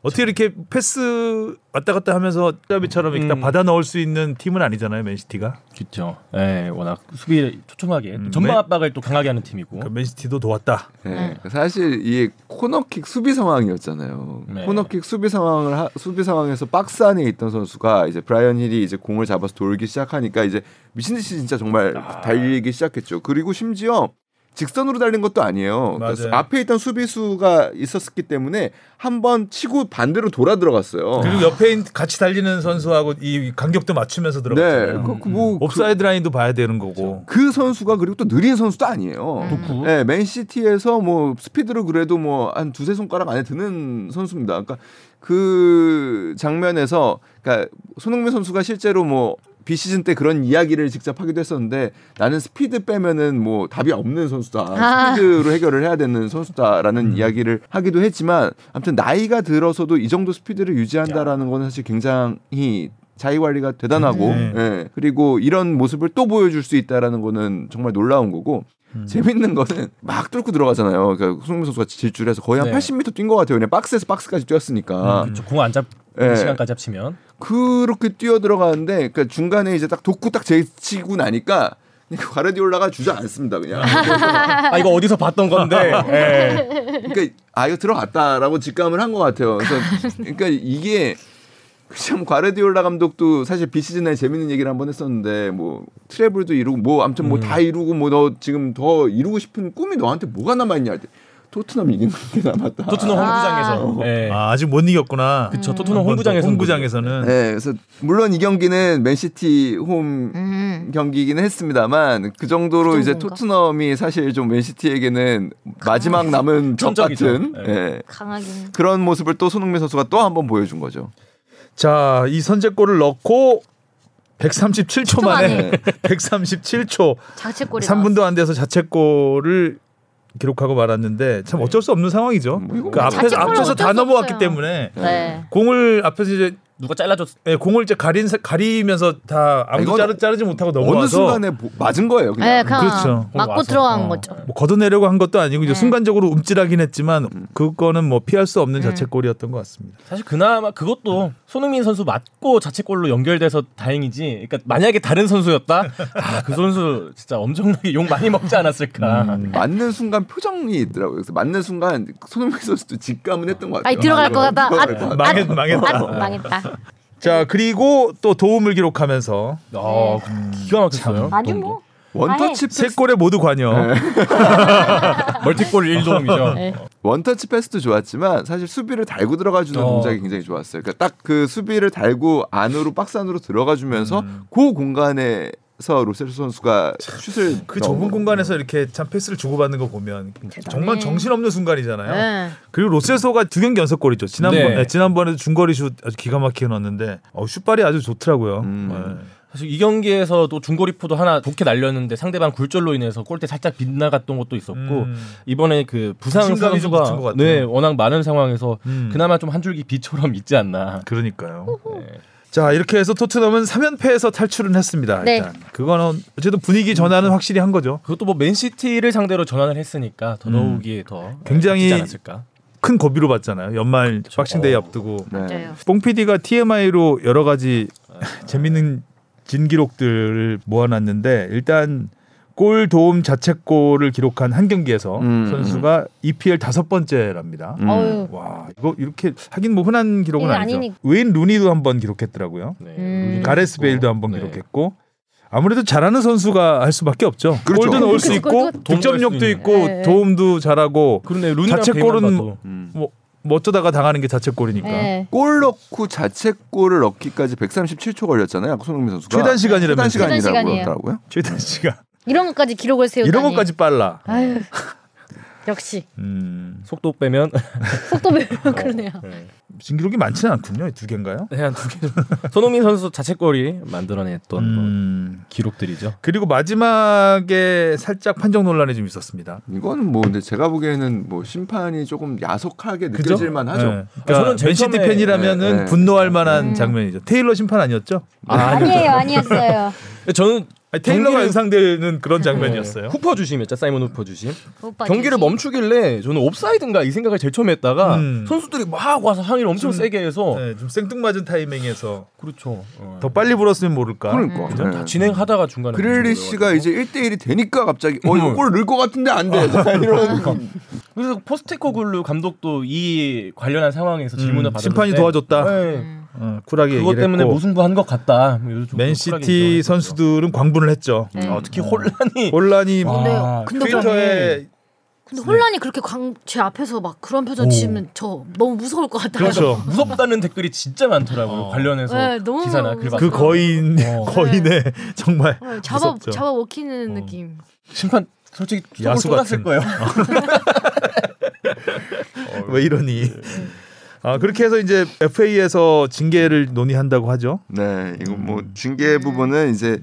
어떻게 이렇게 패스 왔다 갔다 하면서 짜비처럼 이렇게 딱
음.
받아 넣을 수 있는 팀은 아니잖아요, 맨시티가.
그렇죠. 예, 워낙 수비 또
음,
전방
맨-
압박을 또 강하게 하는 팀이고.
그 맨시티도 도왔다.
네. 사실 이게 코너킥 수비 상황이었잖아요.
네.
코너킥 수비 상황을 하, 수비 상황에서 박스 안에 있던 선수가 이제 브라이언 힐이 이제 공을 잡아서 돌기 시작하니까 이제 미친 듯이 진짜 정말
아.
달리기 시작했죠. 그리고 심지어 직선으로 달린 것도 아니에요. 그러니까
맞아요.
앞에 있던 수비수가 있었기 때문에 한 번 치고 반대로 돌아 들어갔어요.
그리고 옆에 있- 같이 달리는 선수하고 이 간격도 맞추면서
네,
들어갔잖아요.
그, 그 뭐, 그,
옵사이드 라인도 봐야 되는 거고.
그 선수가 그리고 또 느린 선수도 아니에요.
도쿠.
네, 맨시티에서 뭐 스피드로 그래도 뭐 한 두세 손가락 안에 드는 선수입니다. 그러니까 그 장면에서 그러니까 손흥민 선수가 실제로 뭐 비시즌 때 그런 이야기를 직접 하기도 했었는데 나는 스피드 빼면은 뭐 답이 없는 선수다.
아.
스피드로 해결을 해야 되는 선수다라는
음.
이야기를 하기도 했지만 아무튼 나이가 들어서도 이 정도 스피드를 유지한다라는 거는 사실 굉장히 자기 관리가 대단하고
네.
예. 그리고 이런 모습을 또 보여줄 수 있다라는 거는 정말 놀라운 거고
음.
재밌는 거는 막 뚫고 들어가잖아요. 그러니까 손흥민 선수가 질주해서 거의 한
네.
80m 뛴 것 같아요. 그냥 박스에서 박스까지 뛰었으니까
음.
공안 잡
예.
시간까지 합치면
그렇게 뛰어 들어가는데 그러니까 중간에 이제 딱 독구 딱 제치고 나니까 과르디올라가 주저앉습니다 그냥.
아 이거 어디서 봤던 건데 예.
그러니까 아 이거 들어갔다라고 직감을 한 것 같아요. 그래서 그러니까 이게 참 과르디올라 감독도 사실 비시즌에 재밌는 얘기를 한 번 했었는데 뭐 트래블도 이루고 뭐 아무튼 뭐다 이루고 뭐 너 지금 더 이루고 싶은 꿈이 너한테 뭐가 남아 있냐 할 때 토트넘 이기는 게 남았다.
토트넘 홈구장에서
아.
예.
아, 아직 못 이겼구나.
그쵸 토트넘
한번 더
홈구장에서
홈구장에서는
네, 그래서 물론 이 경기는 맨시티 홈
음.
경기이긴 했습니다만 그 정도로
그
이제? 토트넘이 사실 좀 맨시티에게는 마지막 남은 적. 같은
네.
예,
강하긴.
그런 모습을 또 손흥민 선수가 또 한 번 보여준 거죠.
자, 이 선제골을 넣고 137초 만에
만에.
137초
자책골이
3분도 안 돼서 자책골을 기록하고 말았는데 참 어쩔 수 없는 상황이죠.
뭐 이거
그 앞에서 앞에서
다수
넘어왔기. 때문에.
네.
공을 앞에서 이제
누가 잘라줬
예, 공을 이제 가린 가리면서 다 아무도 자르, 자르지 못하고
어느
넘어와서
순간에 보- 맞은 거예요. 그냥.
네, 그냥
그렇죠.
맞고. 들어간
어.
거죠.
뭐 걷어내려고 한 것도 아니고 이제
네.
순간적으로 움찔하긴 했지만
음.
그거는 뭐 피할 수 없는
음.
자책골이었던 것 같습니다.
사실 그나마 그것도 손흥민 선수 맞고 자책골로 연결돼서 다행이지. 그러니까 만약에 다른 선수였다, 아 그 선수 진짜 엄청나게 욕 많이 먹지 않았을까.
음.
맞는 순간 표정이 있더라고요. 그래서 맞는 순간 손흥민 선수도 직감은 했던 것 같아요.
아니, 들어갈 것 같다.
들어갈
아,
것 같다.
망했, 망했다.
아, 망했다.
자 그리고 또 도움을 기록하면서
아, 기가 막혔어요.
아주 뭐.
원터치
세 골에 모두 관여.
멀티골 1도움이죠.
네.
원터치 패스도 좋았지만 사실 수비를 달고 들어가 주는
어.
동작이 굉장히 좋았어요. 그러니까 딱 그 수비를 달고 안으로 박스 안으로 들어가 주면서 그 공간에 서 로셀 선수가 슛을
그 좁은
거.
공간에서 이렇게 참 패스를 주고받는 거 보면 정말 정신없는 순간이잖아요.
네.
그리고 로셀소가 두 경기 연속골이죠. 지난번
네.
네, 지난번에도 중거리 슛 아주 기가 막히게 넣었는데 어, 슛발이 아주 좋더라고요.
음.
네.
사실 이 경기에서도 중거리포도 하나 좋게 날렸는데 상대방 굴절로 인해서 골대 살짝 빗나갔던 것도 있었고
음.
이번에 그 부상 선수가. 네 워낙 많은 상황에서
음.
그나마 좀 한 줄기 비처럼 있지 않나.
그러니까요.
네.
자 이렇게 해서 토트넘은 3연패에서 탈출은 했습니다.
네.
일단 그거는 어쨌든 분위기 전환은 확실히 한 거죠.
그것도 뭐 맨시티를 상대로 전환을 했으니까 더더욱이 더
음. 굉장히
지지 않았을까.
큰 고비로 봤잖아요. 연말 박싱데이
어.
앞두고
네.
맞아요.
뽕 PD가 TMI로 여러 가지 재밌는 진기록들을 모아놨는데 일단 골 도움 자책골을 기록한 한 경기에서
음,
선수가 EPL 다섯 번째랍니다.
음.
와 이거 이렇게 하긴 뭐 흔한 기록은
이게
아니죠.
아니니-
웨인 루니도 한번 기록했더라고요.
네.
음.
가레스 베일도 한번
네.
기록했고 아무래도 잘하는 선수가 할 수밖에 없죠.
그렇죠.
골도 넣을 수 있고 득점력도 있고
네.
도움도 잘하고
그러네
자책골은
봐도.
음.
뭐, 뭐 어쩌다가 당하는 게 자책골이니까
네.
골 넣고 자책골을 넣기까지 137초 걸렸잖아요. 손흥민 선수가
최단 시간이라면서요.
최단 시간이라고. 그러더라고요.
최단 시간
이런 것까지 기록을 세우다니.
이런 것까지 빨라.
아유. 역시
음,
속도 빼면
속도 배우면 그러네요.
진기록이 많지는 않군요. 두 개인가요?
네, 한두 개. 손흥민 선수 자책골이 만들어냈던 뭐
음,
기록들이죠.
그리고 마지막에 살짝 판정 논란이 좀 있었습니다.
이거는 뭐 근데 제가 보기에는 뭐 심판이 조금 야속하게
그죠?
느껴질 만 하죠.
네. 그러니까
저는 제일
맨시티 팬이라면은
네, 네.
분노할 만한
음.
장면이죠. 테일러 심판 아니었죠?
아니에요, 아니었어요.
저는
아니, 테일러가 연상되는 그런 장면이었어요.
후퍼 주심이었죠. 사이먼 후퍼 주심. 경기를. 멈추길래 저는 옵사이드인가 이 생각을 제일 처음 했다가
음.
선수들이 막 와서 항의를 엄청
좀-
세게 해서
네, 좀 생뚱맞은 타이밍에서
그렇죠. 어.
더 빨리 불었으면 모를까.
그러니까.
그죠?
네.
다 진행하다가 중간에
그릴리시가 이제 1대1이 되니까 갑자기 어 이거
음.
골 넣을 것 같은데 안 돼. 이런
그래서 포스테코글루 감독도 이 관련한 상황에서 질문을
음,
받았는데
심판이 도와줬다.
네.
음.
어, 쿨하게
그것
얘기를
때문에
했고
무승부 한 것 같다.
맨시티. 선수들은 광분을 했죠.
네.
어, 특히 혼란이
혼란이
와,
근데-
트위터에
근데 혼란이 그렇게 광, 제 앞에서 막 그런 표정
오.
지으면 저 너무 무서울 것 같아요.
그렇죠.
무섭다는 댓글이 진짜 많더라고요.
어.
관련해서
네, 너무
기사나.
그. 거인
어.
거인의 정말
네, 잡아
무섭죠.
잡아 먹히는
어.
느낌.
심판 솔직히
야수 같은.
거예요.
왜 이러니? 아 그렇게 해서 이제 FA에서 징계를 논의한다고 하죠.
네, 이거 뭐
음.
징계 부분은 이제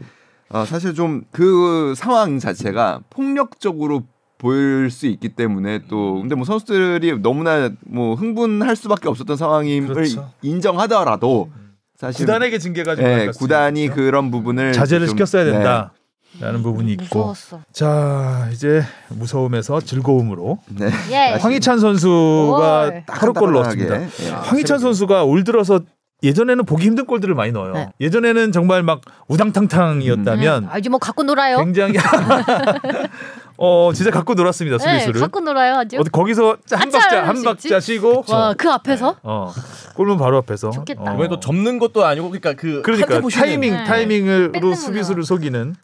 어, 사실 좀 그 상황 자체가 폭력적으로 보일 수 있기 때문에 또 근데 뭐 선수들이 너무나 뭐 흥분할 수밖에 없었던 상황임을
그렇죠.
인정하더라도 사실
구단에게 징계가 좀
예,
아깝습니다.
구단이 그런 부분을
자제를
좀-
시켰어야
네.
된다 라는 부분이 있고.
무서웠어.
자 이제 무서움에서 즐거움으로
네.
예.
황희찬 선수가
올.
하루 골을 넣었습니다.
예.
황희찬 선수가 올 들어서 예전에는 보기 힘든 골들을 많이 넣어요.
네.
예전에는 정말 막 우당탕탕이었다면
아, 이제 뭐 갖고 놀아요.
굉장히 어 진짜 갖고 놀았습니다
네,
수비수를.
갖고 놀아요 아주.
어디 거기서 한 박자 한 박자 쉬고
와, 그 앞에서
어 골문 바로 앞에서
좋겠다.
어.
이번에 또 접는 것도 아니고 그러니까 그
그러니까 타이밍
네.
타이밍으로 수비수를 속이는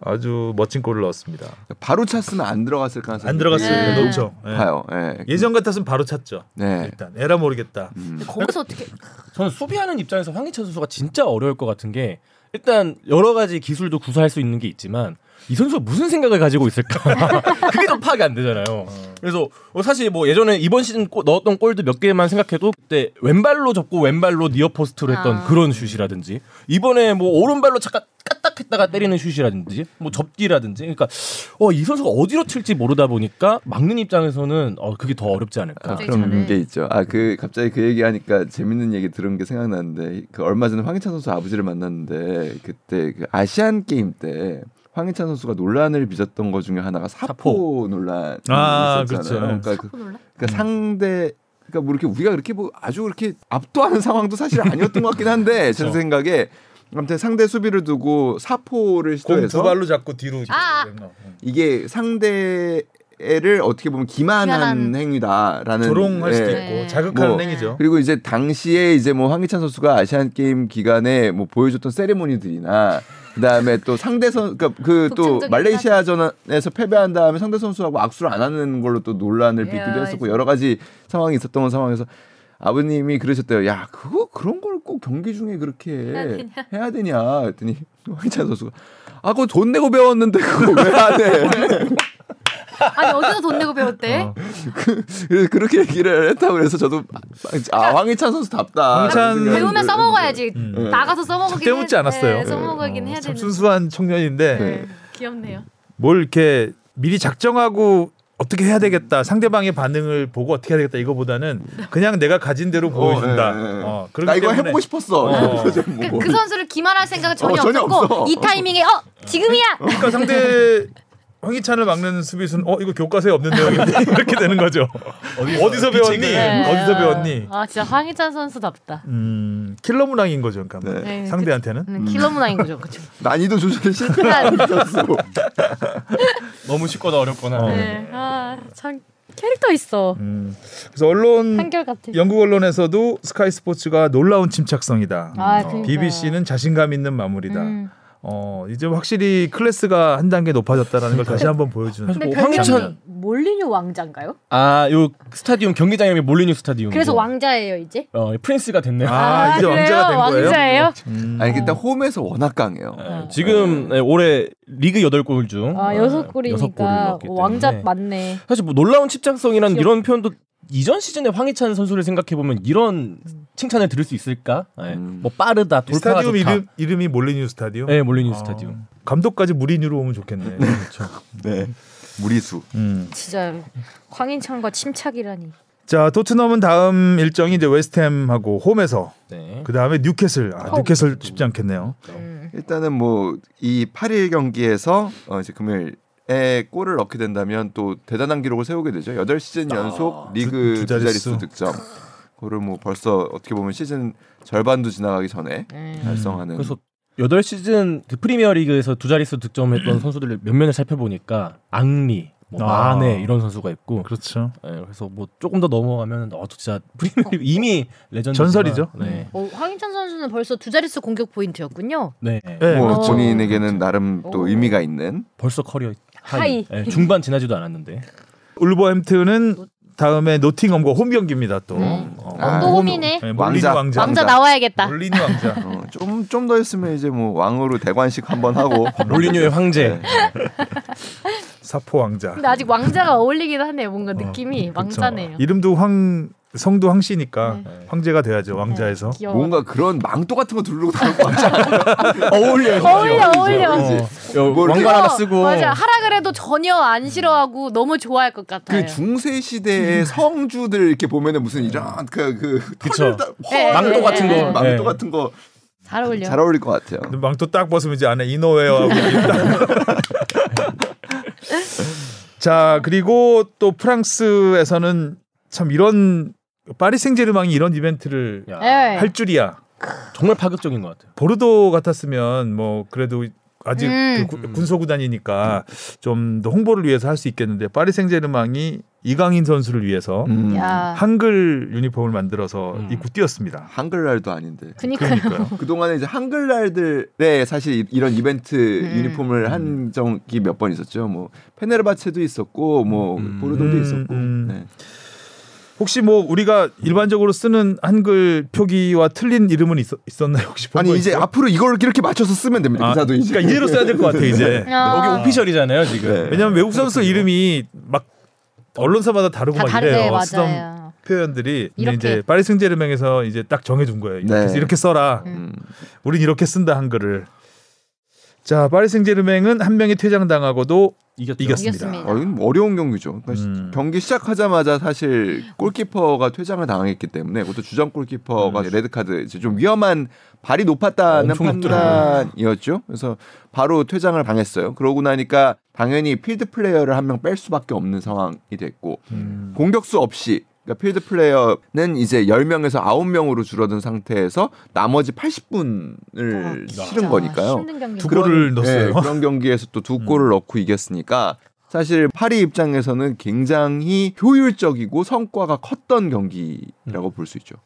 아주 멋진 골을 넣었습니다.
바로 찼으면 안 들어갔을 가능성이
안 들어갔어요.
네.
넣죠. 예.
봐요. 예.
예전 같았으면 바로 찼죠.
네.
일단 에라 모르겠다.
음.
거기서 어떻게
저는 수비하는 입장에서 황희찬 선수가 진짜 어려울 것 같은 게 일단 여러 가지 기술도 구사할 수 있는 게 있지만 이 선수가 무슨 생각을 가지고 있을까 그게 좀 파악이 안 되잖아요. 그래서 어, 사실 뭐 예전에 이번 시즌 골- 넣었던 골도 몇 개만 생각해도 그때 왼발로 접고 왼발로 near post로 했던
아.
그런 슛이라든지 이번에 뭐 오른발로 잠깐 까딱했다가 때리는 슛이라든지 뭐 접기라든지 그러니까 어, 이 선수가 어디로 칠지 모르다 보니까 막는 입장에서는 어, 그게 더 어렵지 않을까.
아, 그런
잘해.
게 있죠. 아 그 갑자기 그 얘기하니까 재밌는 얘기 들은 게 생각나는데 그 얼마 전에 황희찬 선수 아버지를 만났는데 그때 그 아시안 게임 때 황희찬 선수가 논란을 빚었던 것 중에 하나가 사포,
사포.
논란이
아,
있었잖아요.
그렇죠.
그러니까, 그,
갖고 놀라?
그러니까 상대 그러니까 뭐 이렇게 우리가 그렇게 뭐 아주 그렇게 압도하는 상황도 사실 아니었던 것 같긴 한데 제
그렇죠.
생각에 아무튼 상대 수비를 두고 사포를
공두
시도해서
발로 잡고 뒤로
아!
이게 상대를 어떻게 보면 기만한
기만한-
행위다라는
조롱할 수도
예.
있고
네.
자극하는
뭐,
행위죠.
그리고 이제 당시에 이제 뭐 황희찬 선수가 아시안 게임 기간에 뭐 보여줬던 세리머니들이나 그다음에 또 상대 선 그러니까 그 말레이시아전에서 패배한 다음에 상대 선수하고 악수를 안 하는 걸로 또 논란을 빚기도
이야,
했었고 여러 가지 상황이 있었던 상황에서 아버님이 그러셨대요. 야 그거 그런 걸 꼭 경기 중에 그렇게
해야 되냐?
해야 되냐 했더니 황희찬 선수가 아 그거 돈 내고 배웠는데 그거 왜 안 해?
아니 어디서 돈 내고 배웠대?
어.
그래서 그렇게 얘기를 했다고 그래서 저도 아 황희찬 선수 답다.
황희찬-
배우면 써먹어야지.
음.
나가서 써먹긴
때묻지
해-
않았어요.
네, 써먹긴
어,
해야
참
되는.
순수한 청년인데
네. 귀엽네요.
뭘 이렇게 미리 작정하고 어떻게 해야 되겠다 상대방의 반응을 보고 어떻게 해야 되겠다 이거보다는 그냥 내가 가진 대로 보여준다.
어, 예, 예.
어,
나 이거 해보고 싶었어.
어.
그, 뭐.
그 선수를 기만할 생각은 전혀,
어, 전혀
없었고
없어.
이 타이밍에 어 지금이야.
그러니까 상대 황희찬을 막는 수비수는 어 이거 교과서에 없는 내용인데 이렇게 되는 거죠. 어디서, 배웠니?
네.
어디서 배웠니?
아 진짜 황희찬 선수답다.
음 킬러 문항인 거죠, 그러니까
네.
네,
상대한테는.
음, 킬러 문화인 거죠, 그렇죠.
난이도 조절에 실패한 선수.
너무 쉽거나 어렵거나.
어.
네, 아참 캐릭터 있어.
음. 그래서 언론
한결 같아.
영국 언론에서도 스카이 스포츠가 놀라운 침착성이다.
아,
어. BBC는 자신감 있는 마무리다.
음.
어 이제 확실히 클래스가 한 단계 높아졌다라는 걸 다시 한번 보여주는.
근데
뭐 황희찬
몰리뉴 왕자인가요?
아요 스타디움 경기장 이름이 몰리뉴 스타디움.
그래서 왕자예요 이제.
어 프린스가 됐네요.
아, 이제
그래요?
왕자가 된 거예요?
왕자예요?
음.
아니 일단 홈에서 워낙 강해요.
네, 지금 네, 올해 리그 8골
중아
어,
여섯
여섯 골을
골이니까
넣었기
왕자
때문에.
맞네.
사실 뭐 놀라운 침착성이란 이런 표현도 이전 시즌에 황희찬 선수를 생각해 보면 이런 칭찬을 들을 수 있을까? 네.
음.
뭐 빠르다,
이
돌파가
스타디움
좋다.
이름 이름이 몰리뉴 스타디움.
네, 몰리뉴
아,
스타디움.
감독까지 무리뉴로 오면 좋겠네. 그렇죠.
네. 무리수.
음.
진짜 황희찬과 침착이라니.
자 토트넘은 다음 일정이 이제 웨스트햄하고 홈에서
네.
그 다음에 뉴캐슬. 아,
어.
뉴캐슬 쉽지 않겠네요.
음.
일단은 뭐 이 8일 경기에서 어 이제 금요일 에 골을 넣게 된다면 또 대단한 기록을 세우게 되죠. 8시즌 연속 리그
두-
두. 자릿수. 득점. 그거를 뭐 벌써 어떻게 보면 시즌 절반도 지나가기 전에
음.
달성하는
그래서 8시즌 그 프리미어 리그에서 두 자릿수 득점했던 선수들을 몇 명을 살펴보니까 앙리, 뭐
아.
마네 이런 선수가 있고
그렇죠.
예, 그래서 뭐 조금 더 넘어가면 어 진짜 프리미어리그 이미 레전드
전설이죠.
네.
어, 황희찬 선수는 벌써 두 자릿수 공격 포인트였군요.
네.
네,
뭐
그렇죠.
본인에게는 나름 또
오.
의미가 있는
벌써 career
high. High.
예, 중반 지나지도 않았는데.
울버햄튼은 다음에 노팅엄과 홈 경기입니다 또.
네.
어,
아,
또 홈이네.
네,
왕자.
왕자.
왕자. 나와야겠다.
몰리뉴 왕자.
어, 좀좀 더 했으면 이제 뭐 왕으로 대관식 한번 하고
몰리뉴의 황제.
네.
사포 왕자.
근데 아직 왕자가 어울리긴 하네요. 뭔가 느낌이
그렇죠.
왕자네요.
이름도 황 성도 황씨니까
네.
황제가 돼야죠 왕자에서.
귀여워.
뭔가 그런 망토 같은 거 두르고 다닐 것 같지 않아?
어울려.
어울려 어울려.
어, 여,
뭐
왕관 하나 쓰고.
맞아 하라 그래도 전혀 안 싫어하고 너무 좋아할 것 같아요.
그 중세 시대의 성주들 이렇게 보면은 무슨 이런 그그
그쵸.
네,
망토
네,
같은
네.
거.
망토
네.
같은
거잘잘 어울려.
어울릴 것 같아요.
망토 딱 벗으면 이제 안에 이너웨어하고 있다. 자 그리고 또 프랑스에서는 참 이런 파리 생제르맹이 이런 이벤트를
야,
네.
할 줄이야.
정말 파격적인 것 같아요.
보르도 같았으면 뭐 그래도 아직
음.
그 구- 군소구단이니까 좀더 홍보를 위해서 할 수 있겠는데 파리 생제르맹이 이강인 선수를 위해서
음.
야.
한글 유니폼을 만들어서
음.
입고 뛰었습니다.
한글날도 아닌데.
그니까요.
그러니까요.
그동안에 이제 한글날들에 사실 이- 이런 이벤트
음.
유니폼을 한 적이 몇 번 있었죠. 뭐 페네르바체도 있었고 뭐
음.
보르도도
음,
있었고.
음.
네.
혹시 뭐 우리가 일반적으로 쓰는 한글 표기와 틀린 이름은 있었, 있었나요? 혹시 본
아니
거
이제
있어요?
앞으로 이걸 이렇게 맞춰서 쓰면 됩니다.
아,
기사도 이제.
그러니까 이대로 써야 될 것 같아 이제.
아.
여기 오피셜이잖아요 지금.
네.
왜냐면 외국 선수 이름이 막 언론사마다 다르고 다막
다르네
이래요. 쓰던
맞아요.
표현들이 근데
이렇게.
이제 파리 생제르맹에서 이제 딱 정해준 거예요.
네.
그래서 이렇게 써라.
음.
우린 이렇게 쓴다 한글을. 자 파리 생제르맹은 한 명이 퇴장당하고도
이겼죠.
이겼습니다.
이겼습니다.
어, 이건 어려운 경기죠. 그러니까
음.
경기 시작하자마자 사실 골키퍼가 퇴장을 당했기 때문에 그것도 주전 골키퍼가
음.
레드 카드 이제 좀 위험한 발이 높았다는. 판단이었죠. 그래서 바로 퇴장을 당했어요. 그러고 나니까 당연히 필드 플레이어를 한 명 뺄 수밖에 없는 상황이 됐고
음.
공격수 없이 그러니까 필드 플레이어는 이제 10명에서 9명으로 줄어든 상태에서 나머지 80분을
아,
치른 거니까요.
두 골을 넣었어요.
네, 그런 경기에서 또두
음.
골을 넣고 이겼으니까 사실 파리 입장에서는 굉장히 효율적이고 성과가 컸던 경기라고 볼수 있죠.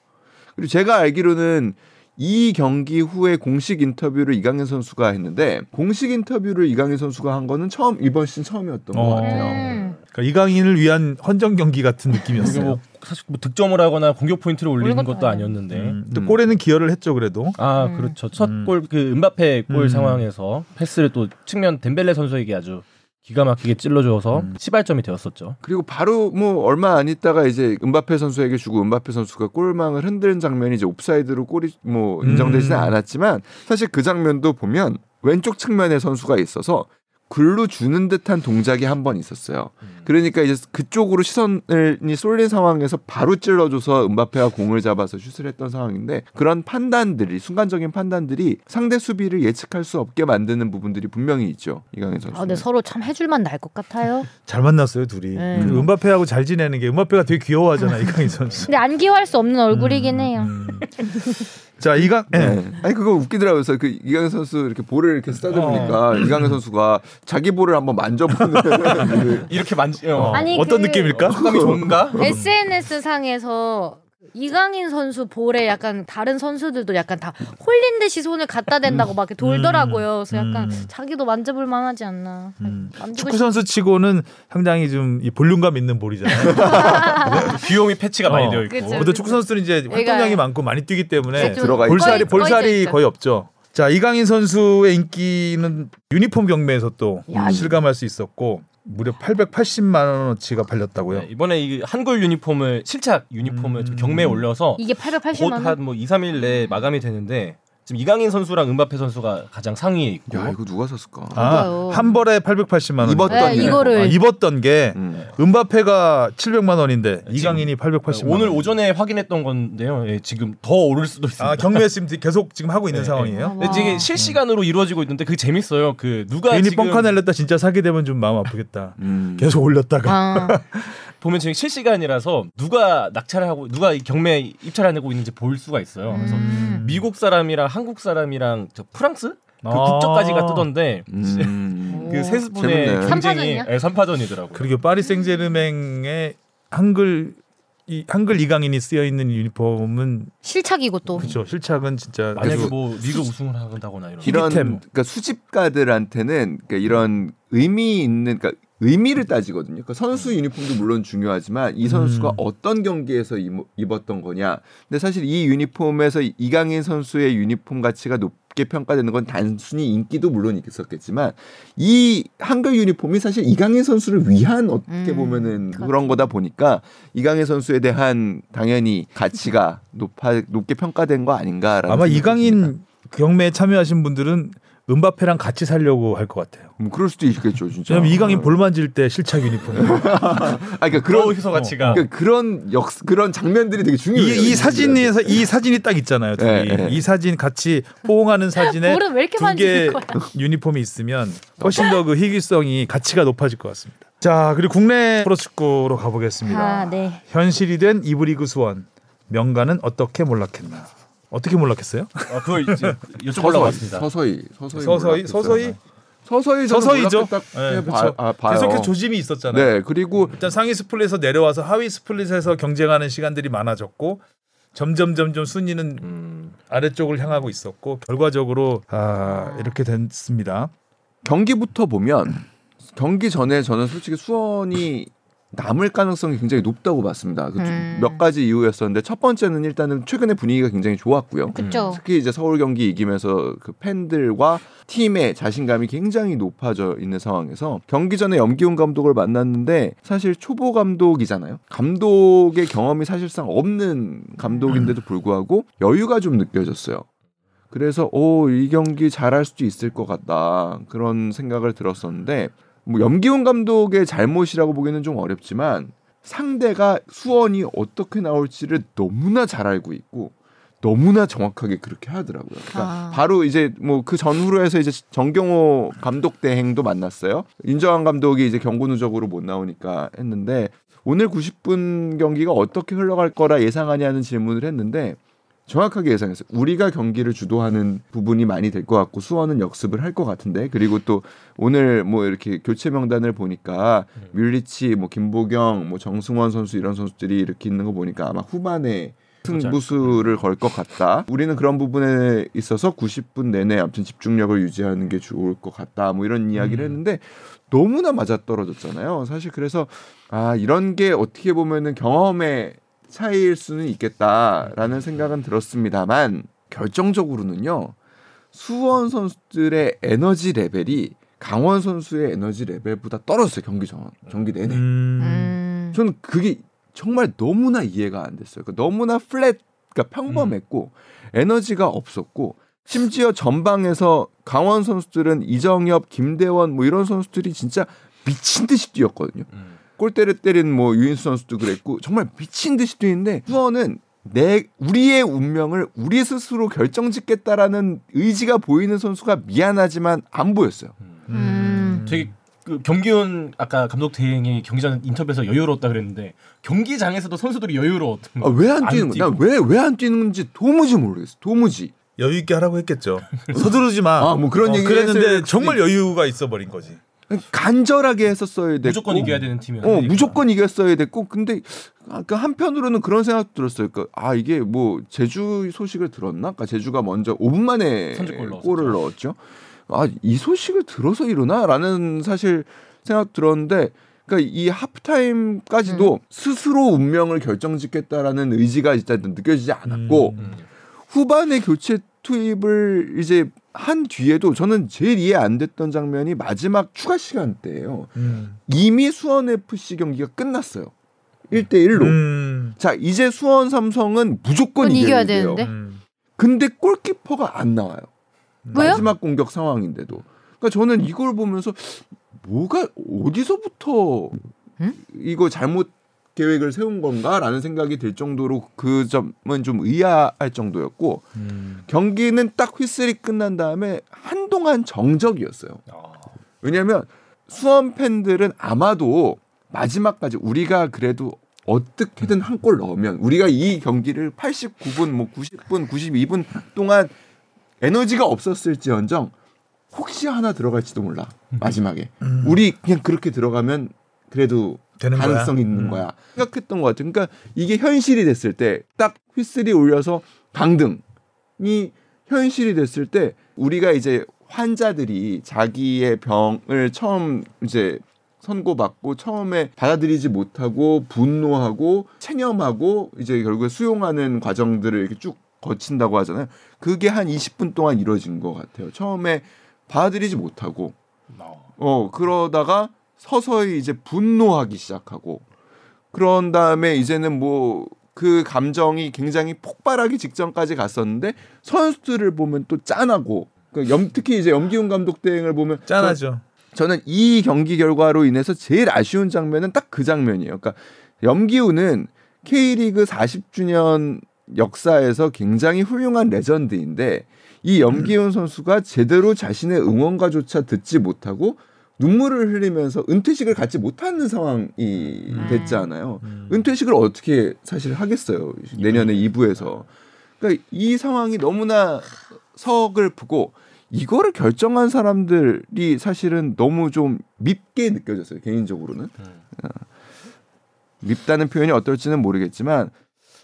그리고 제가 알기로는 이 경기 후에 공식 인터뷰를 이강인 선수가 했는데 공식 인터뷰를 이강인 선수가 한 거는 처음 이번 시즌 처음이었던 것
어.
같아요.
음.
그러니까 이강인을 위한 헌정 경기 같은 느낌이었어요.
뭐 사실 뭐 득점을 하거나 공격 포인트를 올리는
것도.
아니었는데.
음, 또
음.
골에는 기여를 했죠 그래도.
아
음.
그렇죠. 첫
음.
골그 은바페 골
음.
상황에서 패스를 또 측면 덴벨레 선수에게 아주 기가 막히게 찔러줘서
음.
시발점이 되었었죠.
그리고 바로 뭐 얼마 안 있다가 이제 은바페 선수에게 주고 은바페 선수가 골망을 흔드는 장면이 이제 옵사이드로 골이 뭐 인정되지는
음.
않았지만 사실 그 장면도 보면 왼쪽 측면에 선수가 있어서 글로 주는 듯한 동작이 한 번 있었어요. 그러니까 이제 그쪽으로 시선이 쏠린 상황에서 바로 찔러줘서 은바페가 공을 잡아서 슛을 했던 상황인데 그런 판단들이 순간적인 판단들이 상대 수비를 예측할 수 없게 만드는 부분들이 분명히 있죠. 이강인 선수.
아, 근데 서로 참 해줄만 날 것 같아요.
잘 만났어요 둘이.
네.
그 은바페하고 잘 지내는 게 은바페가 되게 귀여워하잖아 이강인 선수.
근데 안 기여할 수 없는 얼굴이긴
음,
해요.
음. 자 이강 예.
네. 아니 그거 웃기더라고요. 그래서 그 이강인 선수 이렇게 볼을 이렇게 쓰다 보니까 이강인 선수가 자기 볼을 한번 만져보는 그
이렇게 만지 어.
아니,
어떤
그-
느낌일까?
감이 좋은가?
SNS 상에서 이강인 선수 볼에 약간 다른 선수들도 약간 다 홀린 듯이 손을 갖다 댄다고 막 이렇게 돌더라고요. 그래서 약간
음.
자기도 만져볼 만하지 않나.
음. 축구
싶-
선수 치고는 상당히 좀 이 볼륨감 있는 볼이잖아요.
귀요미 패치가 많이
어.
되어 있고.
그쵸.
보통 축구 선수들은 이제 활동량이 많고 많이 뛰기 때문에
들어가.
볼살이
꺼이-
볼살이
있죠.
거의 없죠. 자 이강인 선수의 인기는 유니폼 경매에서 또
야,
실감할 수 있었고 무려 880만 원어치가 팔렸다고요.
네, 이번에 이 한글 유니폼을 실착 유니폼을 좀
음.
경매에 올려서
이게 880만 원.
곧한뭐 2, 3일 내에 마감이 되는데 지금 이강인 선수랑 은바페 선수가 가장 상위에 있고
야 이거 누가 샀을까?
아? 한 벌에 880만 원.
입었던
네,
게.
이거를
아, 입었던 게
음.
은바페가 700만 원인데
지금-
이강인이 880만 원.
오늘 오전에 확인했던 건데요. 예, 지금 더 오를 수도 있습니다.
아 경매 지금 계속 지금 하고 있는
네,
상황이에요.
네.
이게 실시간으로 이루어지고 있는데 그게 재밌어요. 그 누가
괜히
지금
뻥카 낼렸다 진짜 사게 되면 좀 마음 아프겠다.
음.
계속 올렸다가
아,
보면 지금 실시간이라서 누가 낙찰을 하고 누가 이 경매 입찰하고 있는지 볼 수가 있어요. 그래서
음.
미국 사람이랑 한국 사람이랑 저 프랑스 그
아.
국적까지가 뜨던데
음.
그세 분의. 경쟁이? 네, 3파전이더라고요.
그리고 파리 생제르맹의 한글 이 한글 이강인이 쓰여 있는 유니폼은
실착이고 또.
그렇죠. 실착은 진짜
만약에 뭐 리그 우승을 한다거나 이런
이런. 그러니까 수집가들한테는 그러니까 이런 의미 있는 그러니까 의미를 따지거든요. 그러니까 선수 유니폼도 물론 중요하지만 이 선수가
음.
어떤 경기에서 입- 입었던 거냐. 근데 사실 이 유니폼에서 이강인 선수의 유니폼 가치가 높게 평가되는 건 단순히 인기도 물론 있었겠지만 이 한글 유니폼이 사실 이강인 선수를 위한 어떻게
음,
보면은
그렇죠.
그런 거다 보니까 이강인 선수에 대한 당연히 가치가 높아 높게 평가된 거 아닌가라는
아마. 이강인 경매에 참여하신 분들은 은바페랑 같이 살려고 할 것 같아요.
뭐 그럴 수도 있겠죠, 진짜.
왜냐면 이강인
어.
볼 만질 때 실착 유니폼.
아, 그러니까
그런 희소 가치가
그러니까 그런 역 그런 장면들이 되게 중요해요.
이, 이 사진에서 이 사진이 딱 있잖아요. 둘이.
네, 네.
이 사진 같이 포옹하는 사진에 두 개? 유니폼이 있으면 훨씬 더 그 희귀성이 가치가 높아질 것 같습니다. 자 그리고 국내 프로축구로 가보겠습니다.
아, 네.
현실이 된 이브리그 수원 명가는 어떻게 몰락했나? 어떻게 몰락했어요?
아, 그걸 이제 여쭤보려고 왔습니다.
서서히 서서히
서서히. 서서히
서서히 저는
서서히죠. 네,
해
그렇죠.
봐- 아.
계속해서 조짐이 있었잖아요.
네 그리고
일단 상위 스플릿에서 내려와서 하위 스플릿에서 경쟁하는 시간들이 많아졌고 점점 점점 순위는
음,
아래쪽을 향하고 있었고 결과적으로 아, 이렇게 됐습니다.
경기부터 보면 경기 전에 저는 솔직히 수원이 남을 가능성이 굉장히 높다고 봤습니다. 그
음.
몇 가지 이유였었는데 첫 번째는 일단은 최근에 분위기가 굉장히 좋았고요.
그쵸.
특히 이제 서울 경기 이기면서 그 팬들과 팀의 자신감이 굉장히 높아져 있는 상황에서 경기 전에 염기훈 감독을 만났는데 사실 초보 감독이잖아요. 감독의 경험이 사실상 없는 감독인데도 불구하고 여유가 좀 느껴졌어요. 그래서 오 이 경기 잘할 수도 있을 것 같다 그런 생각을 들었었는데 뭐 염기훈 감독의 잘못이라고 보기는 좀 어렵지만 상대가 수원이 어떻게 나올지를 너무나 잘 알고 있고 너무나 정확하게 그렇게 하더라고요. 그러니까
아.
바로 이제 뭐 그 전후로 해서 이제 정경호 감독 대행도 만났어요. 인정한 감독이 이제 경고 누적으로 못 나오니까 했는데 오늘 90분 경기가 어떻게 흘러갈 거라 예상하냐는 질문을 했는데 정확하게 예상했어요. 우리가 경기를 주도하는 부분이 많이 될 것 같고 수원은 역습을 할 것 같은데 그리고 또 오늘 뭐 이렇게 교체 명단을 보니까 뮬리치, 뭐 김보경, 뭐 정승원 선수 이런 선수들이 이렇게 있는 거 보니까 아마 후반에 승부수를 걸 것 같다. 우리는 그런 부분에 있어서 90분 내내 아무튼 집중력을 유지하는 게 좋을 것 같다. 뭐 이런 이야기를
음.
했는데 너무나 맞아 떨어졌잖아요. 사실 그래서 아 이런 게 어떻게 보면은 경험의 차이일 수는 있겠다라는 생각은 들었습니다만 결정적으로는요 수원 선수들의 에너지 레벨이 강원 선수의 에너지 레벨보다 떨어졌어요 경기 전 경기 내내.
음,
음.
저는 그게 정말 너무나 이해가 안 됐어요. 그러니까 너무나 플랫, 그러니까 평범했고 에너지가 없었고 심지어 전방에서 강원 선수들은 이정엽, 김대원 뭐 이런 선수들이 진짜 미친 듯이 뛰었거든요.
음.
골대를 때린 뭐 유인수 선수도 그랬고 정말 미친 듯이 뛰는데 수원은 내 우리의 운명을 우리 스스로 결정짓겠다라는 의지가 보이는 선수가 미안하지만 안 보였어요.
음.
되게 그 경기훈 아까 감독 대행이 경기 전 인터뷰에서 여유로웠다 그랬는데 경기장에서도 선수들이 여유로웠던
아,
왜안안
뛰는 거야? 왜왜 안 뛰는지 도무지 모르겠어. 도무지.
여유 있게 하라고 했겠죠. 서두르지 마.
아, 뭐 그런
어,
얘기
그랬는데 정말 여유가 있어 버린 거지.
간절하게 했었어야 됐고
무조건 이겨야 되는 팀이었
어 무조건 이겼어야 됐고 근데 아, 그 한편으로는 그런 생각 들었어요. 그러니까 아 이게 뭐 제주 소식을 들었나? 그러니까 제주가 먼저 5분 만에. 골을 넣었죠. 아 이 소식을 들어서 이러나라는 사실 생각 들었는데 그러니까 이 하프타임까지도 스스로 운명을 결정짓겠다라는 의지가 일단 느껴지지 않았고
음.
후반에 교체 투입을 이제 한 뒤에도 저는 제일 이해 안 됐던 장면이 마지막 추가 시간 때예요.
음.
이미 수원 FC 경기가 끝났어요. 1대 1로.
음.
자, 이제 수원 삼성은 무조건
이겨야
돼요.
되는데.
음.
근데 골키퍼가 안 나와요.
왜요?
마지막 공격 상황인데도. 그러니까 저는 이걸 보면서 뭐가 어디서부터
응?
이거 잘못 계획을 세운 건가라는 생각이 들 정도로 그 점은 좀 의아할 정도였고
음.
경기는 딱 휘슬이 끝난 다음에 한동안 정적이었어요. 왜냐하면 수원 팬들은 아마도 마지막까지 우리가 그래도 어떻게든 한 골 넣으면 우리가 이 경기를 89분, 뭐 90분, 92분 동안 에너지가 없었을지언정 혹시 하나 들어갈지도 몰라
음.
마지막에 우리 그냥 그렇게 들어가면 그래도
되는 거야.
가능성 있는
음.
거야 생각했던 것 같아요. 그러니까 이게 현실이 됐을 때 딱 휘슬이 울려서 강등이 현실이 됐을 때 우리가 이제 환자들이 자기의 병을 처음 이제 선고받고 처음에 받아들이지 못하고 분노하고 체념하고 이제 결국에 수용하는 과정들을 이렇게 쭉 거친다고 하잖아요. 그게 한 20분 동안 이루어진 것 같아요. 처음에 받아들이지 못하고 어 그러다가 서서히 이제 분노하기 시작하고 그런 다음에 이제는 뭐 그 감정이 굉장히 폭발하기 직전까지 갔었는데 선수들을 보면 또 짠하고 그 염, 특히 이제 염기훈 감독 대행을 보면
짠하죠.
저는 이 경기 결과로 인해서 제일 아쉬운 장면은 딱 그 장면이에요. 그러니까 염기훈은 K리그 40주년 역사에서 굉장히 훌륭한 레전드인데 이 염기훈 선수가 제대로 자신의 응원가조차 듣지 못하고 눈물을 흘리면서 은퇴식을 갖지 못하는 상황이 됐잖아요.
음.
은퇴식을 어떻게 사실 하겠어요. 내년에 2부에서. 그러니까 이 상황이 너무나 서글프고 이거를 결정한 사람들이 사실은 너무 좀 밉게 느껴졌어요. 개인적으로는. 어, 밉다는 표현이 어떨지는 모르겠지만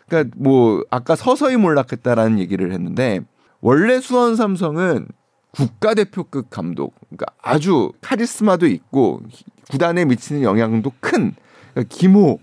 그러니까 뭐 아까 서서히 몰락했다라는 얘기를 했는데 원래 수원 삼성은 국가대표급 감독, 그러니까 아주 카리스마도 있고 구단에 미치는 영향도 큰 그러니까 김호,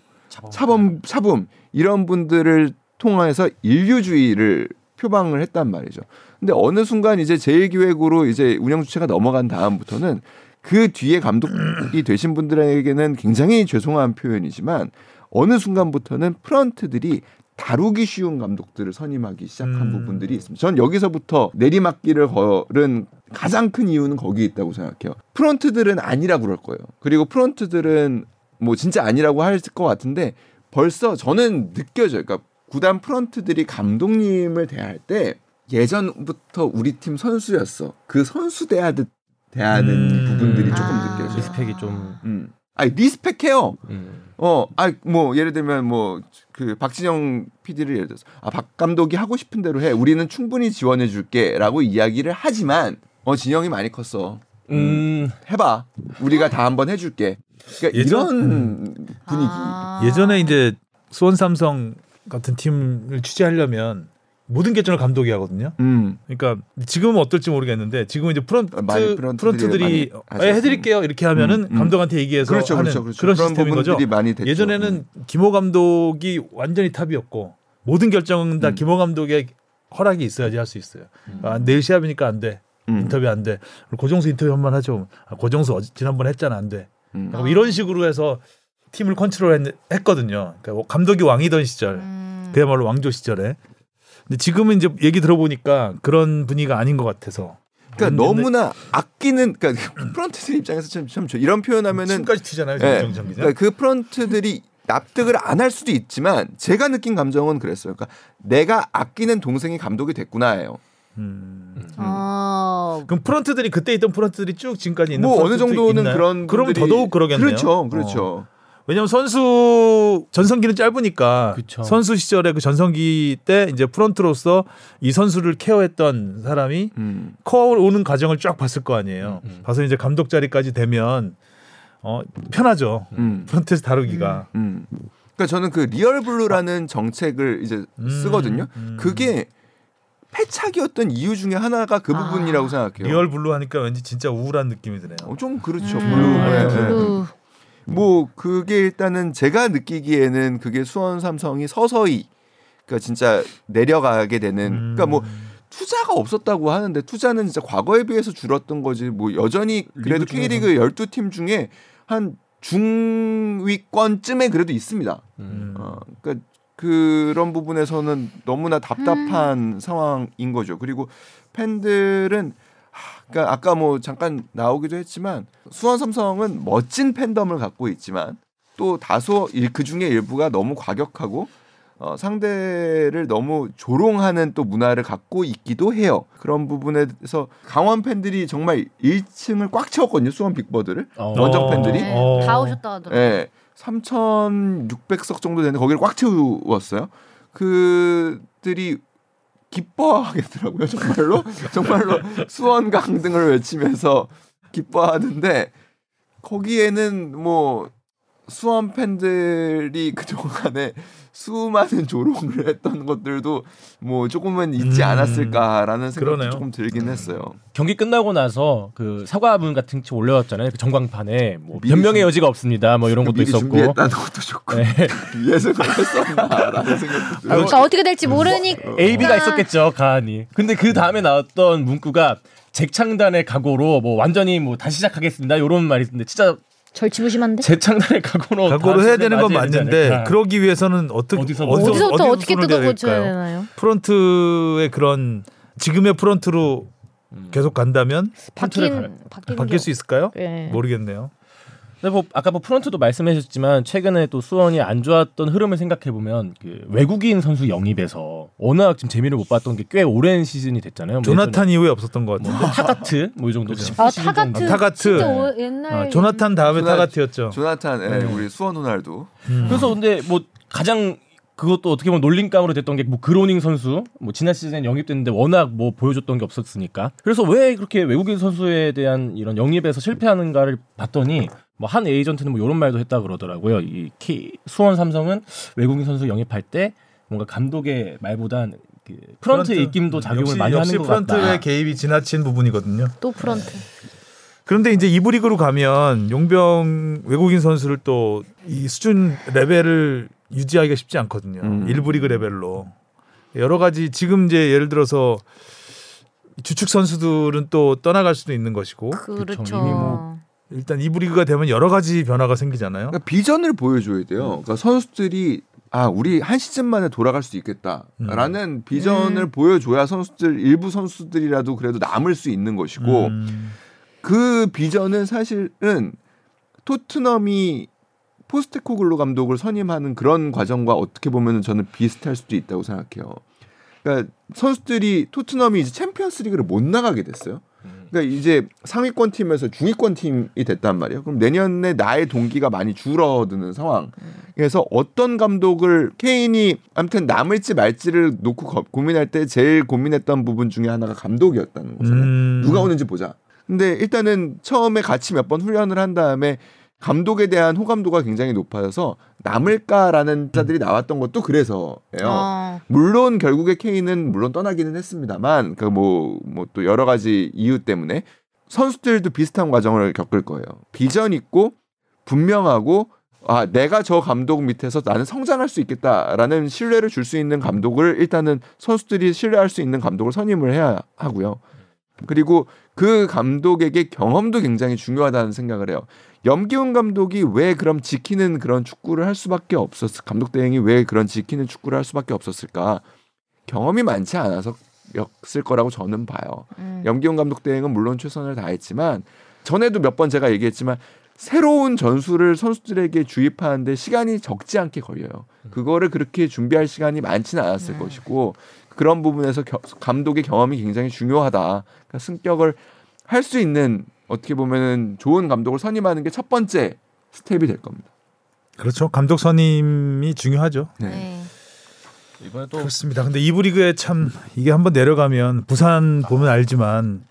차범, 차붐 이런 분들을 통해서 인류주의를 표방을 했단 말이죠. 근데 어느 순간 이제 제1기획으로 이제 운영 주체가 넘어간 다음부터는 그 뒤에 감독이 되신 분들에게는 굉장히 죄송한 표현이지만 어느 순간부터는 프런트들이 다루기 쉬운 감독들을 선임하기 시작한
음.
부분들이 있습니다. 전 여기서부터 내리막길을 걸은 가장 큰 이유는 거기에 있다고 생각해요. 프런트들은 아니라고 그럴 거예요. 그리고 프런트들은 뭐 진짜 아니라고 할 것 같은데 벌써 저는 느껴져요. 그러니까 구단 프런트들이 감독님을 대할 때 예전부터 우리 팀 선수였어. 그 선수 대하듯 대하는
음.
부분들이 조금
아.
느껴져요.
리스펙이 좀
음. 아니 리스펙해요.
음.
어, 아, 뭐 예를 들면 뭐 그 박진영 PD를 예를 들어서 아, 박 감독이 하고 싶은 대로 해. 우리는 충분히 지원해 줄게라고 이야기를 하지만 어, 진영이 많이 컸어.
음.
해봐. 우리가 다 한번 해줄게. 그러니까
예전-
이런 분위기.
아.
예전에 이제 수원 삼성 같은 팀을 취재하려면 모든 결정을 감독이 하거든요.
음.
그러니까 지금은 어떨지 모르겠는데 지금 이제 프런트
아, 프런트들이
어. 예, 해드릴게요 이렇게 하면은
음, 음.
감독한테 얘기해서
그렇죠,
하는
그렇죠, 그렇죠.
런
그런
시스템인 거죠. 예전에는
음.
김호 감독이 완전히 탑이었고 모든 결정은 다
음.
김호 감독의 허락이 있어야지 할 수 있어요. 아, 내일 시합이니까 안 돼.
음.
인터뷰 안 돼. 고종수 인터뷰 한번 하죠. 아, 고종수 어제 지난번 에 했잖아 안 돼.
음.
약간 이런 식으로 해서 팀을 컨트롤 했, 거든요 그러니까 감독이 왕이던 시절,
음.
그야말로 왕조 시절에. 근데 지금은 이제 얘기 들어보니까 그런 분위기가 아닌 것 같아서.
그러니까
근데
너무나 아끼는 그러니까 프런트들 입장에서 참, 참 좋- 이런 표현하면은
침까지 튀잖아요, 기자.
그러니까 그 프런트들이 납득을 안 할 수도 있지만 제가 느낀 감정은 그랬어요. 그러니까 내가 아끼는 동생이 감독이 됐구나예요.
음.
어.
그럼 프런트들이 그때 있던 프런트들이 쭉 지금까지 있는
뭐 어느
프런트들이
정도는
있나요?
그런
그럼
분들이-
더더욱 그러겠네요.
그렇죠, 그렇죠.
왜냐하면 선수 전성기는 짧으니까
그쵸.
선수 시절에 그 전성기 때 이제 프런트로서 이 선수를 케어했던 사람이
음.
커 오는 과정을 쫙 봤을 거 아니에요.
음, 음.
봐서 이제 감독 자리까지 되면 어 편하죠.
음.
프런트에서 다루기가.
음. 그러니까 저는 그 real blue라는 정책을 이제
음,
쓰거든요.
음.
그게 패착이었던 이유 중에 하나가 그
아.
부분이라고 생각해요.
real blue 하니까 왠지 진짜 우울한 느낌이 드네요.
어, 좀 그렇죠.
음.
blue에.
blue.
뭐 그게 일단은 제가 느끼기에는 그게 수원 삼성이 서서히 그러니까 진짜 내려가게 되는 그러니까 뭐
음.
투자가 없었다고 하는데 투자는 진짜 과거에 비해서 줄었던 거지 뭐 여전히 그래도. K리그 12팀 중에 한 중위권쯤에 그래도 있습니다.
음.
어, 그러니까 그런 부분에서는 너무나 답답한 상황인 거죠. 그리고 팬들은 하, 그러니까 아까 뭐 잠깐 나오기도 했지만 수원 삼성은 멋진 팬덤을 갖고 있지만 또 다소 그 중에 일부가 너무 과격하고 어, 상대를 너무 조롱하는 또 문화를 갖고 있기도 해요. 그런 부분에서 강원 팬들이 정말 1층을 꽉 채웠거든요. 수원 빅버드를.
어.
원정 팬들이?
네,
어.
다 오셨다 하더라고요.
예. 3,600석 정도 되는 거기를 꽉 채웠어요. 그들이 기뻐하겠더라고요. 정말로 정말로 수원 강등을 외치면서 기뻐하는데 거기에는 뭐 수원 팬들이 그 동안에 수많은 조롱을 했던 것들도 뭐 조금은 있지
음,
않았을까라는 생각도
그러네요.
조금 들긴 했어요.
경기 끝나고 나서 그 사과문 같은 책 올려왔잖아요. 그 전광판에 뭐 변명의
준-
여지가 없습니다. 뭐 이런 것도
미리
있었고.
준비했다는 것도 좋고
네.
예상을 했었나라는 생각도 들어요.
그러니까 어떻게 될지 모르니까
A, B가 있었겠죠 가안이. 근데 그 다음에 나왔던 문구가 재창단의 각오로 뭐 완전히 뭐 다시 시작하겠습니다. 이런 말이 있는데 진짜
절치부심한데
재창단의 각오로
각오를
다
해야 되는 건 맞는데. 그러기 위해서는 어떻게
어디서
어디서 부터
어디서
어떻게
손을
뜯어 고쳐야? 되나요?
프런트의 그런 지금의 프런트로 계속 간다면
바뀐
바뀔 수 있을까요?
예.
모르겠네요.
근데 뭐 아까 뭐 프런트도 말씀하셨지만 최근에 또 수원이 안 좋았던 흐름을 생각해 보면 그 외국인 선수 영입에서 워낙 지금 재미를 못 봤던 게 꽤 오랜 시즌이 됐잖아요. 뭐
조나탄 이후에 없었던 것 같아요.
뭐 타가트 뭐 이 정도.
아 타가트
정도.
아, 타가트.
오- 옛날
아, 조나탄 다음에
조나-
타가트였죠.
조나탄, 예,
네.
우리 수원 호날두.
음.
그래서 근데 뭐 가장 그것도 어떻게 보면 놀림감으로 됐던 게 뭐 그로닝 선수 뭐 지난 시즌에 영입됐는데 워낙 뭐 보여줬던 게 없었으니까 그래서 왜 그렇게 외국인 선수에 대한 이런 영입에서 실패하는가를 봤더니 뭐 한 에이전트는 뭐 이런 말도 했다 그러더라고요 이 키, 수원 삼성은 외국인 선수 영입할 때 뭔가 감독의 말보단 그 프런트의
프런트.
입김도 작용을
역시,
많이
역시
하는 것
프런트의
같다.
개입이 지나친 부분이거든요.
또 프런트
그런데 이제 이부 리그로 가면 용병 외국인 선수를 또 이 수준 레벨을 유지하기가 쉽지 않거든요.
음.
일부 리그 레벨로 여러 가지 지금 이제 예를 들어서 주축 선수들은 또 떠나갈 수도 있는 것이고
그렇죠.
이미 뭐
일단 이부 리그가 되면 여러 가지 변화가 생기잖아요.
그러니까 비전을 보여줘야 돼요. 그러니까 선수들이 아 우리 한 시즌 만에 돌아갈 수 있겠다라는 비전을
음.
보여줘야 선수들 일부 선수들이라도 그래도 남을 수 있는 것이고
음.
그 비전은 사실은 토트넘이 포스테코글로 감독을 선임하는 그런 과정과 어떻게 보면 저는 비슷할 수도 있다고 생각해요. 그러니까 선수들이 토트넘이 이제 챔피언스리그를 못 나가게 됐어요. 그러니까 이제 상위권 팀에서 중위권 팀이 됐단 말이에요. 그럼 내년에 나의 동기가 많이 줄어드는 상황. 그래서 어떤 감독을 케인이 아무튼 남을지 말지를 놓고 거- 고민할 때 제일 고민했던 부분 중에 하나가 감독이었다는 거잖아요.
음.
누가 오는지 보자. 근데 일단은 처음에 같이 몇 번 훈련을 한 다음에 감독에 대한 호감도가 굉장히 높아져서 남을까라는 자들이 나왔던 것도 그래서예요.
어.
물론 결국에 케인은 물론 떠나기는 했습니다만 그뭐뭐 또 여러 가지 이유 때문에 선수들도 비슷한 과정을 겪을 거예요. 비전 있고 분명하고 아 내가 저 감독 밑에서 나는 성장할 수 있겠다라는 신뢰를 줄 수 있는 감독을 일단은 선수들이 신뢰할 수 있는 감독을 선임을 해야 하고요. 그리고 그 감독에게 경험도 굉장히 중요하다는 생각을 해요. 염기훈 감독이 왜 그럼 지키는 그런 축구를 할 수밖에 없었을 감독 대행이 왜 그런 지키는 축구를 할 수밖에 없었을까? 경험이 많지 않아서 였을 거라고 저는 봐요.
음.
염기훈 감독 대행은 물론 최선을 다했지만 전에도 몇 번 제가 얘기했지만 새로운 전술을 선수들에게 주입하는데 시간이 적지 않게 걸려요. 그거를 그렇게 준비할 시간이 많지는 않았을 것이고 그런 부분에서 겨- 감독의 경험이 굉장히 중요하다. 그러니까 승격을 할 수 있는 어떻게 보면은 좋은 감독을 선임하는 게 첫 번째 스텝이 될 겁니다.
그렇죠. 감독 선임이 중요하죠.
네.
네.
이번에 또
그렇습니다. 근데 이부 리그에 참 이게 한번 내려가면 부산 보면 알지만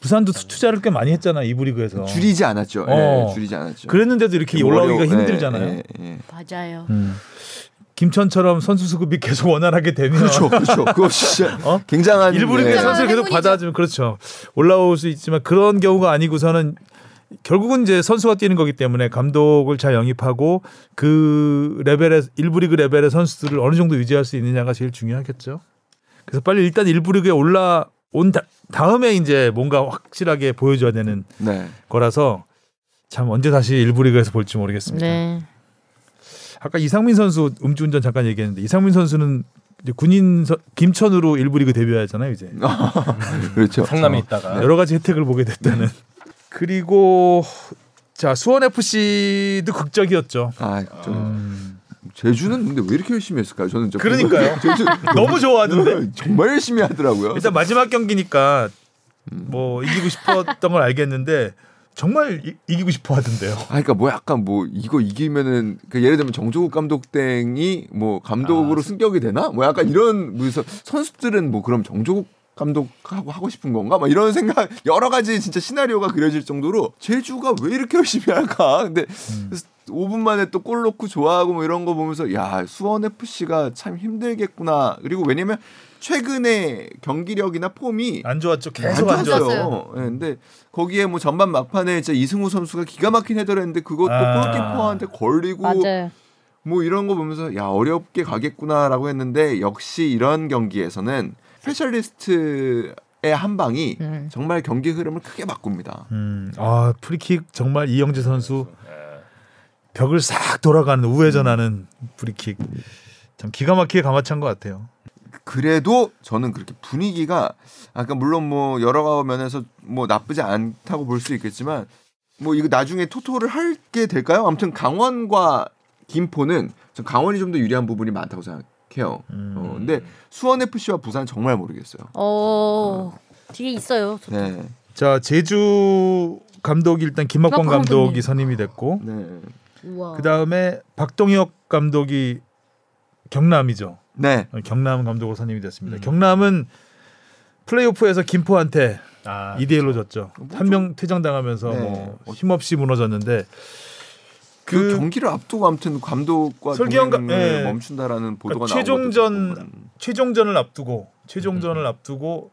부산도 투- 투자를 꽤 많이 했잖아 이부 리그에서.
줄이지 않았죠. 예,
어.
줄이지 않았죠.
그랬는데도 이렇게
뭐
올라오기가
어려워-
힘들잖아요.
예, 예, 예.
맞아요.
음. 김천처럼 선수 수급이 계속 원활하게 되면
그렇죠, 그렇죠. 그거 진짜
어?
굉장한
일부 리그의
예.
선수를 계속. 받아주면 그렇죠. 올라올 수 있지만 그런 경우가 아니고서는 결국은 이제 선수가 뛰는 거기 때문에 감독을 잘 영입하고 그 레벨의 일부 리그 레벨의 선수들을 어느 정도 유지할 수 있느냐가 제일 중요하겠죠. 그래서 빨리 일단 일부 리그에 올라온 다, 다음에 이제 뭔가 확실하게 보여줘야 되는
네.
거라서 참 언제 다시 일부 리그에서 볼지 모르겠습니다.
네.
아까 이상민 선수 음주운전 잠깐 얘기했는데 이상민 선수는 이제 군인 서- 김천으로 일부 리그 데뷔하잖아요 이제
그렇죠.
성남에 있다가
여러 가지 혜택을 보게 됐다는 그리고 자 수원 FC도 극적이었죠.
아, 좀
음,
제주는 근데 왜 이렇게 열심히 했을까요? 저는 저
그러니까요.
제주
너무 좋아하던데
정말 열심히 하더라고요.
일단 마지막 경기니까 뭐 이기고 싶었던 걸 알겠는데 정말 이, 이기고 싶어 하던데요.
아, 그러니까 뭐 약간 뭐 이거 이기면은 그 예를 들면 정조국 감독 땡이 뭐 감독으로 승격이 되나? 뭐 약간 이런 그래서 선수들은 뭐 그럼 정조국 감독하고 하고 싶은 건가? 막 이런 생각 여러 가지 진짜 시나리오가 그려질 정도로 제주가 왜 이렇게 열심히 할까? 근데 5분 만에 또 골 넣고 좋아하고 뭐 이런 거 보면서 야 수원 FC가 참 힘들겠구나. 그리고 왜냐면 최근에 경기력이나 폼이
안 좋았죠.
안
계속 안 좋았어요.
좋았어요. 예, 근데 거기에 뭐 전반 막판에 진짜 이승우 선수가 기가 막힌 헤더를 했는데 그것도
아.
골키퍼한테 걸리고
맞아요.
뭐 이런 거 보면서 야 어렵게 가겠구나라고 했는데 역시 이런 경기에서는 스페셜리스트 의 한 방이
음.
정말 경기 흐름을 크게 바꿉니다.
음, 아 프리킥 정말 이영재 선수 벽을 싹 돌아가는 우회전하는 프리킥 참 기가 막히게 감아찬 것 같아요.
그래도 저는 그렇게 분위기가 아까 물론 뭐 여러 면에서 뭐 나쁘지 않다고 볼 수 있겠지만 뭐 이거 나중에 토토를 하게 될까요? 아무튼 강원과 김포는 전 강원이 좀 더 유리한 부분이 많다고 생각해요.
음.
어, 근데 수원 FC와 부산 정말 모르겠어요.
어 뒤에 있어요. 저-
네,
자 제주 감독이 일단 김학권 감독이
감독님.
선임이 됐고
네,
우와.
그 다음에 박동혁 감독이 경남이죠.
네.
어, 경남 감독으로 선임이 됐습니다.
음.
경남은 플레이오프에서 김포한테
아,
2대 1로 졌죠.
뭐
한명 퇴장당하면서
네.
뭐 힘없이 무너졌는데
그,
그
경기를 앞두고 아무튼 감독과
설기현 예.
멈춘다라는 보도가
그러니까 최종전-. 최종전을 앞두고 최종전을 앞두고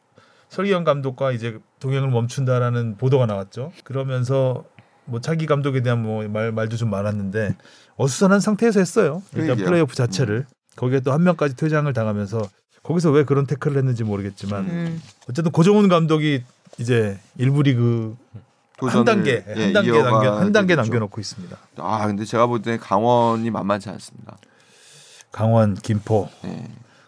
설기현 감독과 이제 동행을 멈춘다라는 보도가 나왔죠. 그러면서 뭐 차기 감독에 대한 뭐 말, 말도 좀 많았는데 어수선한 상태에서 했어요. 일단. 플레이오프 자체를 거기에 또 한 명까지 퇴장을 당하면서 거기서 왜 그런 태클을 했는지 모르겠지만
음.
어쨌든 고정훈 감독이 이제 일부 리그 한
도전을,
단계
예,
한 단계 남겨 한 단계. 남겨놓고 있습니다.
아 근데 제가 볼 때 강원이 만만치 않습니다.
강원, 김포,
예.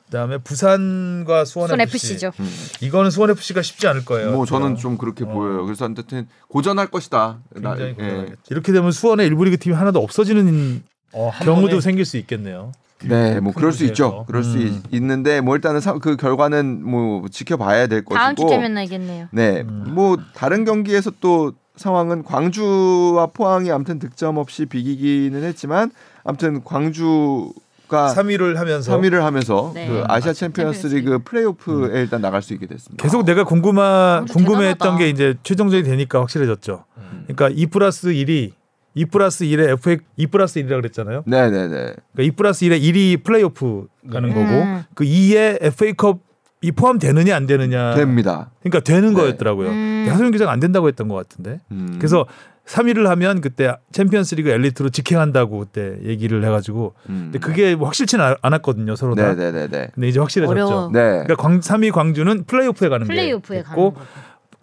그다음에 부산과 수원,
수원
FC.
FC죠.
음.
이거는 수원 FC가 쉽지 않을 거예요.
뭐 저는
어.
좀 그렇게
어.
보여요. 그래서 하여튼 고전할 것이다. 나-
굉장히
예.
고전하겠죠. 이렇게 되면 수원의 일부 리그 팀이 하나도 없어지는
어, 한
경우도
번에
생길 수 있겠네요.
네,
뭐큰
그럴 수 있죠. 그럴 수
음.
있, 는데 뭐 일단은 사- 그 결과는 뭐 지켜봐야 될
다음
것이고.
주쯤엔 알겠네요.
네,
음.
뭐 다른 경기에서 또 상황은 광주와 포항이 아무튼 득점 없이 비기기는 했지만 아무튼 광주 가
3위를 하면서
3위를 하면서
네.
그 아시아
아시아
챔피언스
챔피언스
리그 플레이오프에 일단 나갈 수 있게 됐습니다.
계속 내가 궁금한 궁금했던
대단하다.
게 이제 최종전이 되니까 확실해졌죠.
음.
그러니까 2 플러스 1이 2 플러스 1에 FA 2 플러스 1이라 그랬잖아요.
네, 네, 네.
그러니까 2 플러스 1에 1이 플레이오프 가는
네.
거고
음.
그 2에 FA컵 이 포함되느냐 안 되느냐.
됩니다.
그러니까 되는
네.
거였더라고요.
음.
하소연 기자가 안 된다고 했던 것 같은데.
음.
그래서 3위를 하면 그때 챔피언스리그 엘리트로 직행한다고 그때 얘기를 해가지고
음.
근데 그게 뭐 확실치는 않- 않았거든요 서로 다.
네, 네, 네, 네.
근데 이제 확실해졌죠.
어려워.
네.
그러니까 광, 3위 광주는 플레이오프에 가는
플레이오프에
게
거.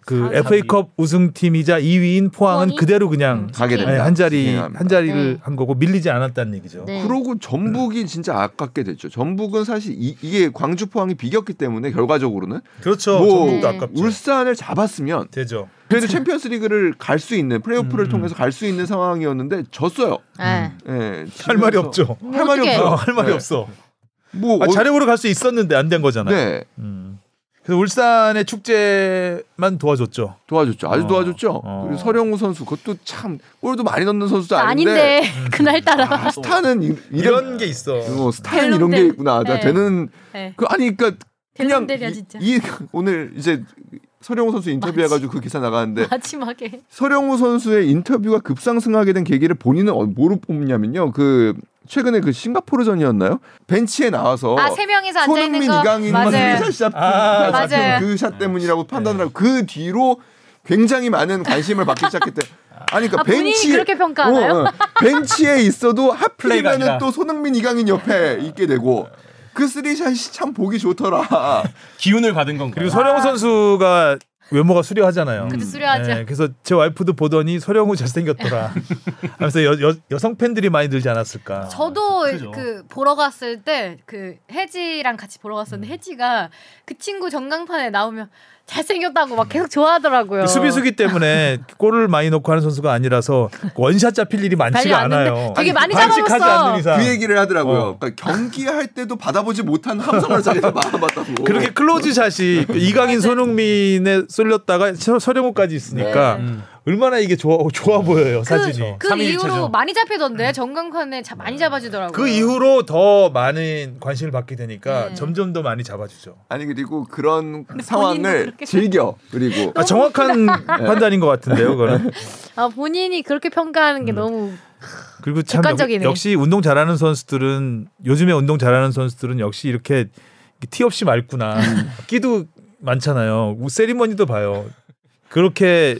그
사-
FA컵 우승팀이자 2위인 포항은? 그대로 그냥
음,
가게
네,
됩니다.
한 자리
진행합니다.
한 자리를
네.
한 거고 밀리지 않았다는 얘기죠.
네.
그러고 전북이 진짜 아깝게 됐죠. 전북은 사실 이, 게 광주 포항이 비겼기 때문에 결과적으로는
그렇죠.
뭐
전북도
네.
아깝죠.
울산을 잡았으면
되죠.
그래도 챔피언스리그를 갈 수 있는 플레이오프를
음.
통해서 갈 수 있는 상황이었는데 졌어요.
네.
예,
할 말이 없죠.
할 말이. 없어.
어, 할 말이
네.
없어.
뭐
아,
어-
자력으로 갈 수 있었는데 안 된 거잖아요.
네
음. 그래서 울산의 축제만 도와줬죠.
도와줬죠. 아주
어.
도와줬죠.
어.
그리고 서령우 선수 그것도 참 골도 많이 넣는 선수도
아닌데
아닌데
그날따라
아, 스타는 이,
이런
이런
게 있어.
어, 스타는 이런. 게 있구나. 나
네.
되는
네.
그 아니 그러니까 그냥
이, 진짜.
이 오늘 이제 서령우 선수 인터뷰해가지고 그 기사 나가는데
마지막에
서령우 선수의 인터뷰가 급상승하게 된 계기를 본인은 어- 뭐로 뽑냐면요. 그 최근에 그 싱가포르전이었나요? 벤치에 나와서
아 세 명이서
손흥민
거
이강인
맞아요.
샷
아,
맞아요.
그샷 때문이라고 판단을 하고 그 뒤로 굉장히 많은 관심을 받기 시작했대. 아니 그러니까
아,
벤치에
그렇게 평가하나요?
어, 어. 벤치에 있어도 하필이면은. 또 손흥민 이강인 옆에 있게 되고 그 쓰리샷이 참 보기 좋더라.
기운을 받은 건가요?
그리고 서령우 선수가 외모가 수려하잖아요.
그치 수려하죠.
네, 그래서 제 와이프도 보더니 서령우 잘생겼더라. 하면서 여, 여, 여성 팬들이 많이 들지 않았을까.
저도
그죠.
그 보러 갔을 때 그 혜지랑 같이 보러 갔었는데 혜지가 그 친구 전광판에 나오면 잘생겼다고 막 계속 좋아하더라고요.
그 수비수기 때문에 골을 많이 넣고 하는 선수가 아니라서 원샷 잡힐 일이 많지가 않아요.
되게 많이 잡아봤어.
그 얘기를 하더라고요.
어.
그러니까 경기할 때도 받아보지 못한 함성을 자기가 받아봤다고.
그렇게 close shot이 그 이강인 손흥민에 쏠렸다가 서- 설영우까지 있으니까
네.
음.
얼마나 이게 좋아 좋아 보여요 사진이.
그 이후로
체죠.
많이 잡히던데 정강판에 자, 많이 잡아주더라고요.
그 이후로 더 많은 관심을 받게 되니까
네.
점점 더 많이 잡아주죠.
아니 그리고 그런 상황을
그렇게
즐겨 그리고
아, 정확한 판단인 것 같은데요, 그거는.
아 본인이 그렇게 평가하는
음.
게 너무
그리고 참
객관적이네.
역, 시 운동 잘하는 선수들은 요즘에 운동 잘하는 선수들은 역시 이렇게 티 없이 맑구나. 끼도 많잖아요. 세리머니도 봐요. 그렇게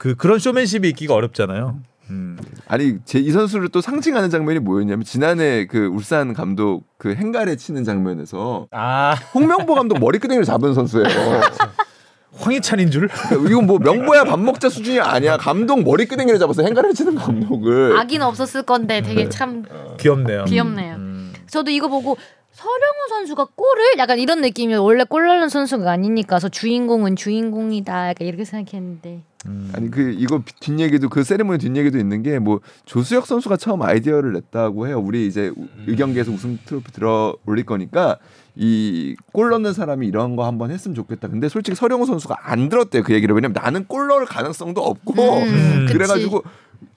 그 그런 쇼맨십이 있기가 어렵잖아요. 음.
아니 제 이 선수를 또 상징하는 장면이 뭐였냐면 지난해 그 울산 감독 그 행가래 치는 장면에서
아
홍명보 감독 머리끄댕이를 잡은 선수예요.
황희찬인 줄?
이건 뭐 명보야 밥 먹자 수준이 아니야. 감독 머리끄댕이를 잡아서 행가래 치는 감독을
악인 없었을 건데 되게
네.
참
귀엽네요.
귀엽네요.
음.
저도 이거 보고 서령우 선수가 골을 약간 이런 느낌이 원래 골 넣는 선수가 아니니까 서 주인공은 주인공이다 약간 이렇게 생각했는데
음.
아니 그 이거 뒷얘기도 그 세레모니 뒷얘기도 있는 게 뭐 조수혁 선수가 처음 아이디어를 냈다고 해요. 우리 이제 우- 의경기에서 우승 트로피 들어 올릴 거니까 이 골 넣는 사람이 이런 거 한번 했으면 좋겠다. 근데 솔직히 서령우 선수가 안 들었대요 그 얘기를 왜냐면 나는 골 넣을 가능성도 없고
음, 그치.
그래가지고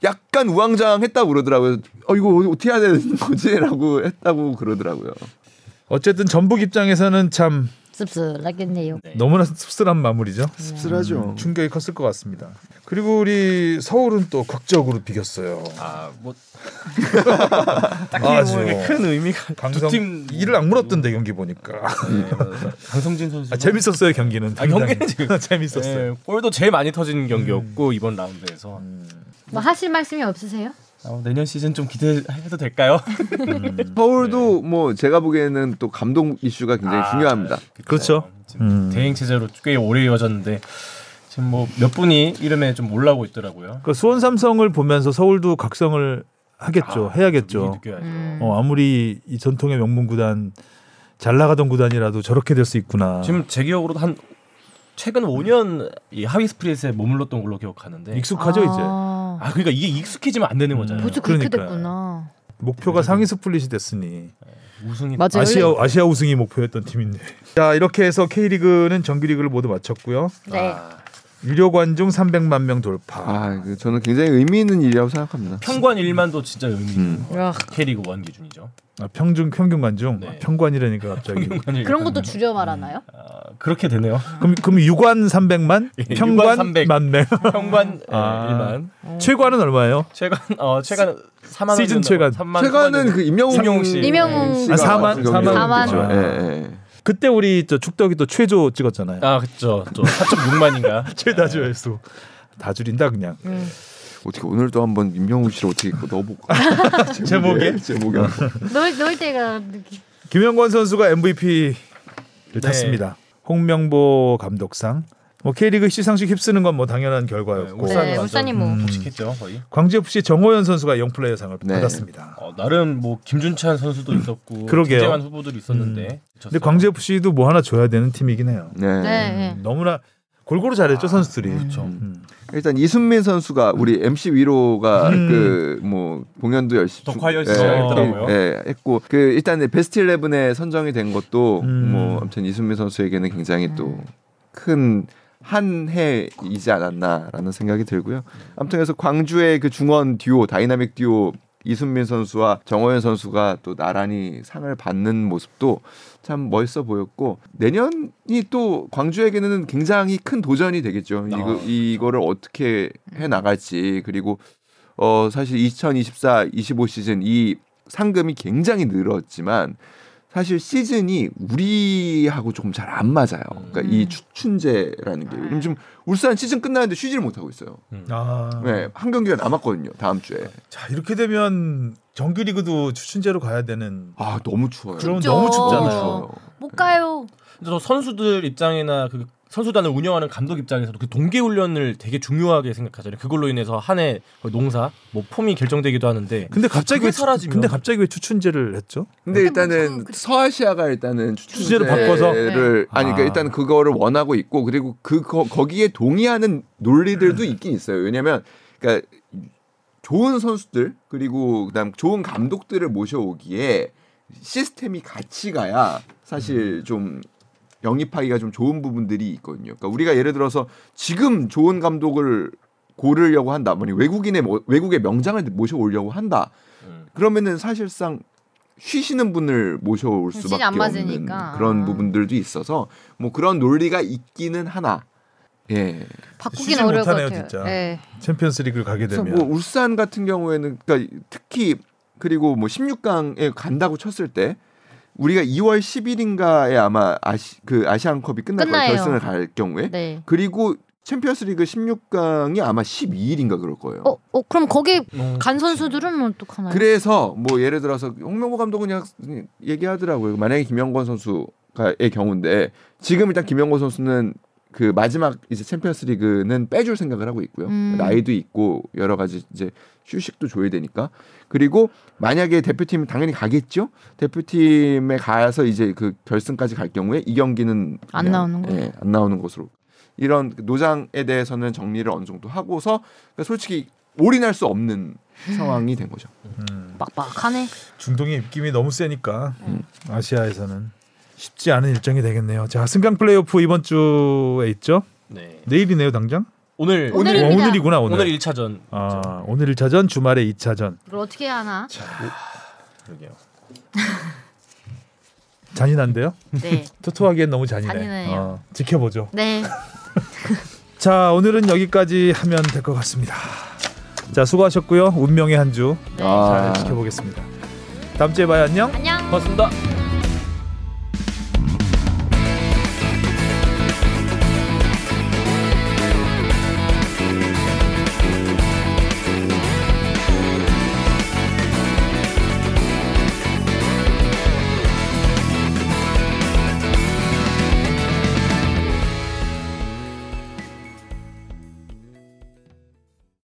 약간 우왕좌왕했다고 그러더라고요. 어 이거 어떻게 해야 되는 거지라고 했다고 그러더라고요.
어쨌든 전북 입장에서는 참
씁쓸하겠네요.
너무나 씁쓸한 마무리죠.
씁쓸하죠.
충격이 컸을 것 같습니다. 그리고 우리 서울은 또 극적으로 비겼어요.
아뭐 딱히
아주.
뭐 이게 큰 의미가
강성
두팀
이를 악물었던데 경기 보니까
네, 강성진 선수
아, 재밌었어요 경기는.
아, 경기는 지금-
재밌었어요.
네, 골도 제일 많이 터진 경기였고 이번 라운드에서
뭐 하실 말씀이 없으세요?
어, 내년 시즌 좀 기대해도 될까요?
서울도 뭐 제가 보기에는 또 감독 이슈가 굉장히
아,
중요합니다.
그렇죠.
지금
음.
대행 체제로 꽤 오래 이어졌는데 지금 뭐 몇 분이 이름에 좀 올라오고 있더라고요.
그 수원 삼성을 보면서 서울도 각성을 하겠죠.
아,
해야겠죠.
음.
어, 아무리 이 전통의 명문 구단 잘 나가던 구단이라도 저렇게 될 수 있구나.
지금 제 기억으로도 한 최근 5년 이 하위 스프릿에 머물렀던 걸로 기억하는데.
익숙하죠 이제.
아,
아 그러니까 이게 익숙해지면 안 되는 거잖아요.
벌써 그렇게
그러니까요.
됐구나.
목표가 상위 스플릿이 됐으니
우승이
맞아요.
아시아 아시아 우승이 목표였던 팀인데. 자 이렇게 해서 K리그는 정규리그를 모두 마쳤고요.
네.
아,
유료 관중 300만 명 돌파.
아, 그 저는 굉장히 의미 있는 일이라고 생각합니다.
평관 1만도 진짜 의미 있는
음.
거. K리그 원 기준이죠.
아, 평중 평균 관중
네.
아, 평관이라니까 갑자기.
평관 1만.
그런 것도 줄여 말하나요?
아, 그렇게 되네요.
그럼 그럼 유관 300만,
예,
평관
유관 300.
만 명.
평관
아.
1만.
최관은 얼마예요?
최관 어 최관 4만
시즌 최관.
3만
최근은 그 임영웅
임영웅 씨.
임영웅
아, 사만?
같은 경우에
사만?
그렇죠.
사만.
예, 예.
그때 우리 저 축덕이 또 최조 찍었잖아요.
아 그렇죠. 또 4.6만인가.
최다 조회수. 다 줄인다 그냥.
음.
어떻게 오늘도 한번 임영웅 씨를 어떻게 넣어볼까?
제목에?
제목에
놀, 놀 때가 느낌.
김영권 선수가 MVP를
네.
탔습니다. 홍명보 감독상. 뭐 K리그 시상식 휩쓰는 건 뭐 당연한 결과였고
네, 울산이
네, 울산이 뭐.
음.
독식했죠 거의.
광주 FC 정호연 선수가 영플레이어상을
네.
받았습니다.
어, 나름 뭐 김준찬 선수도 있었고
그러게요.
후보들이 있었는데.
근데 광주 FC도 뭐 하나 줘야 되는 팀이긴 해요.
네.
네, 네.
너무나 골고루 잘했죠 선수들이.
그렇죠.
음.
일단 이순민 선수가 우리 MC 위로가
음.
그뭐 공연도 열심히
덕화 열심히
시작했더라고요.
예, 했고 그 일단 베스트 11에 선정이 된 것도
음.
뭐 아무튼 이순민 선수에게는 굉장히 또 큰 한 해이지 않았나라는 생각이 들고요. 아무튼 그래서 광주의 그 중원 듀오 다이나믹 듀오 이순민 선수와 정호연 선수가 또 나란히 상을 받는 모습도 참 멋있어 보였고 내년이 또 광주에게는 굉장히 큰 도전이 되겠죠. 이거
아.
이거를 어떻게 해 나갈지 그리고 어 사실 2024 25 시즌 이 상금이 굉장히 늘었지만 사실 시즌이 우리하고 조금 잘 안 맞아요. 그러니까 이 추춘제라는 게 요즘 지금 울산 시즌 끝나는데 쉬지를 못하고 있어요.
아.
네, 한 경기가 남았거든요. 다음 주에.
자 이렇게 되면 정규리그도 추춘제로 가야 되는.
아 너무 추워요.
그럼
춥죠.
너무 춥잖아요.
추워요.
못 가요.
저 선수들 입장이나 그 선수단을 운영하는 감독 입장에서도 그 동계 훈련을 되게 중요하게 생각하잖아요. 그걸로 인해서 한 해 농사, 뭐 폼이 결정되기도 하는데.
근데 갑자기 왜
사라지면-
근데 갑자기 왜 추춘제를 했죠?
근데
뭐
일단은
그- 그-
서아시아가 일단은
주제를
추춘제를
바꿔서?
아니 그러니까
아.
일단 그거를 원하고 있고 그리고 그 거, 거기에 동의하는 논리들도 있긴 있어요. 왜냐면 그러니까 좋은 선수들 그리고 그다음 좋은 감독들을 모셔오기에 시스템이 같이 가야 사실 좀 영입하기가 좀 좋은 부분들이 있거든요. 그러니까 우리가 예를 들어서 지금 좋은 감독을 고르려고 한다. 뭐니 외국인의 뭐- 외국의 명장을 모셔오려고 한다.
음.
그러면은 사실상 쉬시는 분을 모셔올
진짜
수밖에
안
없는
맞으니까.
그런
아.
부분들도 있어서 뭐 그런 논리가 있기는 하나. 예.
바꾸긴 어려울 것
못하네요,
같아요.
진짜.
네.
챔피언스리그를 가게 되면
뭐 울산 같은 경우에는 그러니까 특히 그리고 뭐 16강에 간다고 쳤을 때 우리가 2월 10일인가에 아마 아시 그 아시안컵이 끝날 거예요. 결승을 갈 경우에.
네.
그리고 챔피언스리그 16강이 아마 12일인가 그럴 거예요.
어, 어 그럼 거기
음.
간 선수들은 어떡하나요?
그래서 뭐 예를 들어서 홍명보 감독은 그냥 얘기하더라고요. 만약에 김영권 선수가의 경우인데 지금 일단 김영권 선수는 그 마지막 이제 챔피언스 리그는 빼줄 생각을 하고 있고요.
음.
나이도 있고 여러 가지 이제 휴식도 줘야 되니까. 그리고 만약에 대표팀 당연히 가겠죠. 대표팀에 가서 이제 그 결승까지 갈 경우에 이 경기는
안 나오는 거예요?
예, 안 나오는 것으로. 이런 노장에 대해서는 정리를 어느 정도 하고서 그러니까 솔직히 올인할 수 없는 상황이 된 거죠.
음,
빡빡하네.
중동의 입김이 너무 세니까
음.
아시아에서는 쉽지 않은 일정이 되겠네요. 자 승강 플레이오프 이번 주에 있죠.
네.
내일이네요 당장.
오늘
어,
오늘입니다.
오늘이구나 오늘.
오늘 1차전.
아 오늘 1차전 주말에 2차전.
이걸 어떻게 해야 하나?
그러게요.
잔인한데요?
네.
토토하기엔 너무 잔인해.
잔인해요.
어, 지켜보죠.
네.
자 오늘은 여기까지 하면 될 것 같습니다. 자 수고하셨고요. 운명의 한 주 잘
네.
아.
지켜보겠습니다. 다음 주에 봐요 안녕.
안녕.
고맙습니다.